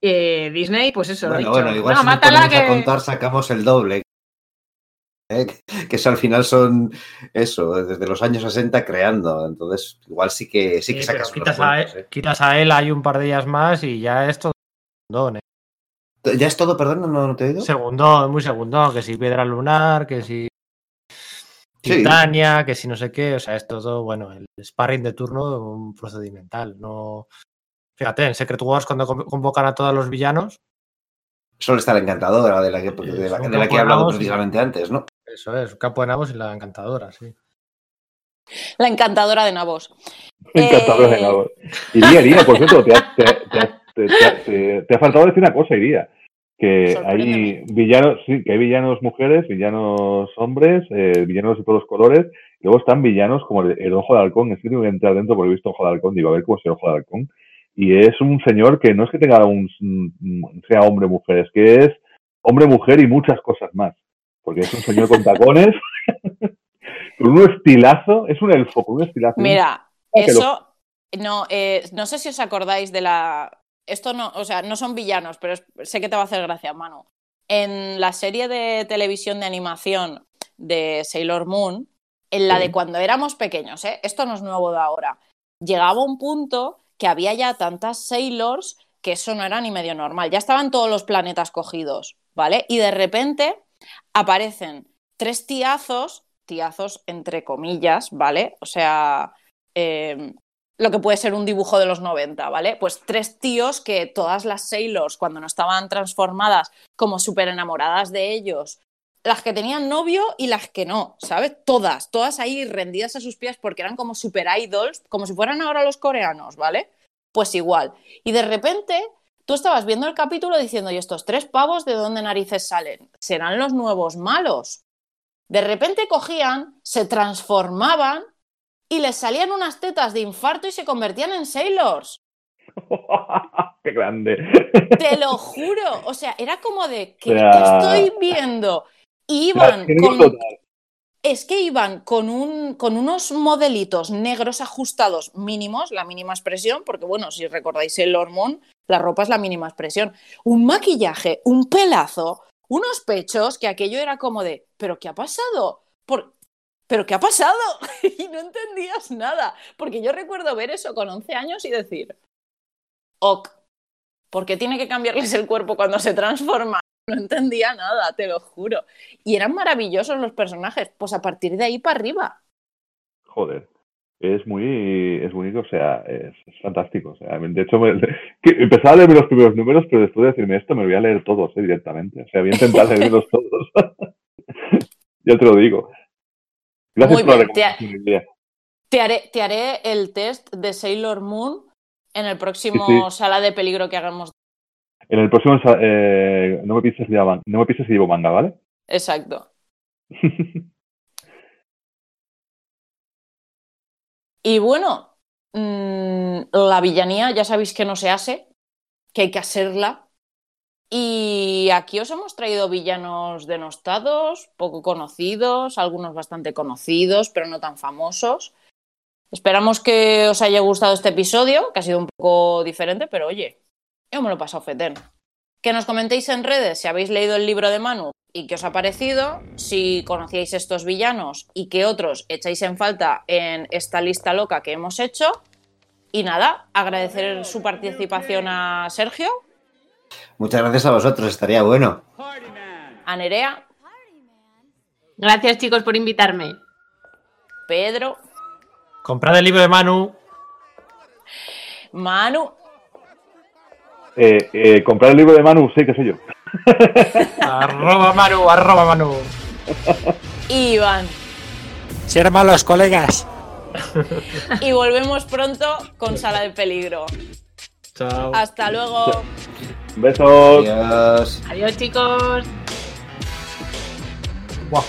Eh, Disney, pues eso, Bueno, dicho. bueno, igual no, si nos mátala a contar sacamos el doble. ¿eh? Que- Que eso al final son eso, desde los años 60 creando. Entonces, igual sí que sí que Sí, sacas quitas, a, cuantos, él- quitas a él, hay un par de ellas más y ya es todo segundón, ¿eh? ¿eh? ¿Ya es todo, perdón? ¿No, no te he oído? Segundón, muy segundón, que si Piedra Lunar, que si Sí. Titania, que si no sé qué, o sea, es todo, bueno, el sparring de turno, un procedimental, no... Fíjate, en Secret Wars cuando con- convocan a todos los villanos, Solo está la encantadora de la que, de la, son de la que he hablado y- precisamente antes, ¿no? eso es, un campo de nabos y la encantadora, sí. La encantadora de Nabos. Encantador de Eh, nada. Iría, Iría, por cierto, te ha, te, te- te- te- te- te ha faltado decir una cosa, Iría. Que hay villanos, sí, que hay villanos mujeres, villanos hombres, eh, villanos de todos los colores, y luego están villanos como el, el ojo de halcón, es que tengo que entrar dentro porque he visto ojo de halcón, digo, a ver cómo es el ojo de halcón. Y es un señor que no es que tenga un, sea hombre o mujer, es que es hombre, mujer y muchas cosas más. Porque es un señor con tacones, con un estilazo, es un elfo con un estilazo. Mira, lo- eso no, eh, no sé si os acordáis de la. Esto no, o sea, no son villanos, pero es- sé que te va a hacer gracia, Manu. En la serie de televisión de animación de Sailor Moon, en la Sí. de cuando éramos pequeños, ¿eh? esto no es nuevo de ahora, llegaba un punto que había ya tantas Sailors que eso no era ni medio normal. Ya estaban todos los planetas cogidos, ¿vale? Y de repente aparecen tres tiazos, tiazos entre comillas, ¿vale? O sea, eh, lo que puede ser un dibujo de los 90, ¿vale? Pues tres tíos que todas las Sailors, cuando no estaban transformadas como súper enamoradas de ellos, las que tenían novio y las que no, ¿sabes? Todas, todas ahí rendidas a sus pies porque eran como super idols, como si fueran ahora los coreanos, ¿vale? Pues igual. Y de repente tú estabas viendo el capítulo diciendo, ¿y estos tres pavos de dónde narices salen? ¿Serán los nuevos malos? De repente cogían, se transformaban y les salían unas tetas de infarto y se convertían en sailors. ¡Qué grande! Te lo juro. O sea, era como de que estoy viendo. Y iban con, total. es que iban con, un, con unos modelitos negros ajustados mínimos, la mínima expresión, porque bueno, si recordáis el hormón, la ropa es la mínima expresión. Un maquillaje, un pelazo, unos pechos, que aquello era como de, ¿pero qué ha pasado? Por, ¿Pero qué ha pasado? y no entendías nada, porque yo recuerdo ver eso con 11 años y decir, ok, ¿por qué tiene que cambiarles el cuerpo cuando se transforma? No entendía nada, te lo juro. Y eran maravillosos los personajes. Pues a partir de ahí para arriba. Joder. Es muy, es muy, o sea, es, es fantástico. O sea, de hecho, me- que empezaba a leer los primeros números, pero después de decirme esto, me voy a leer todos eh, directamente. O sea, voy a intentar leerlos todos. ya te lo digo. Gracias Muy por la bien, recomendación, Lidia. Te haré, te haré el test de Sailor Moon en el próximo Sí, sí. sala de peligro que hagamos. En el próximo, eh, no me pises si no me si llevo manga, ¿vale? Exacto. Y bueno, mm, la villanía ya sabéis que no se hace, que hay que hacerla. Y aquí os hemos traído villanos denostados, poco conocidos, algunos bastante conocidos, pero no tan famosos. Esperamos que os haya gustado este episodio, que ha sido un poco diferente, pero oye, yo me lo he pasado fetén. Que nos comentéis en redes si habéis leído el libro de Manu y qué os ha parecido, si conocíais estos villanos y qué otros echáis en falta en esta lista loca que hemos hecho. Y nada, agradecer su participación a Sergio, Muchas gracias a vosotros, estaría bueno. a Nerea, Gracias, chicos, por invitarme. Pedro, Comprad el libro de Manu. Manu, Eh, eh, comprar el libro de Manu, sí, qué sé yo. arroba Manu, arroba Manu. y Iván. Ser malos colegas. Y volvemos pronto con Sala de Peligro. Chao. Hasta luego. Besos. Adiós. Adiós, chicos. Guau,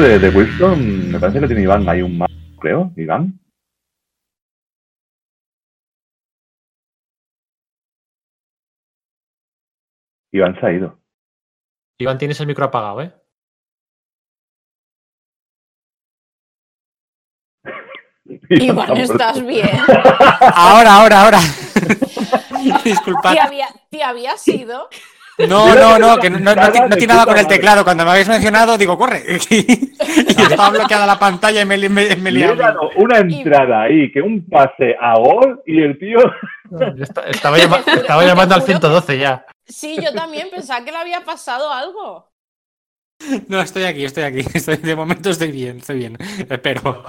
De, de Wilson, me parece que tiene Iván ahí un más, creo. Iván. Iván se ha ido. Iván, tienes el micro apagado, ¿eh? Iván, ¿estás bien? Ahora, ahora, ahora. Disculpad. ¿Te había, te había sido? No, no, no, que no, no, no, no tiene nada con el teclado. Cuando me habéis mencionado, digo, corre. y estaba bloqueada la pantalla y me, me, me una entrada ahí, que un pase a gol y el tío. Estaba, llama- llamando al juro- 112 ya. Sí, yo también pensaba que le había pasado algo. No, estoy aquí, estoy aquí. Estoy, de momento estoy bien, estoy bien. Espero.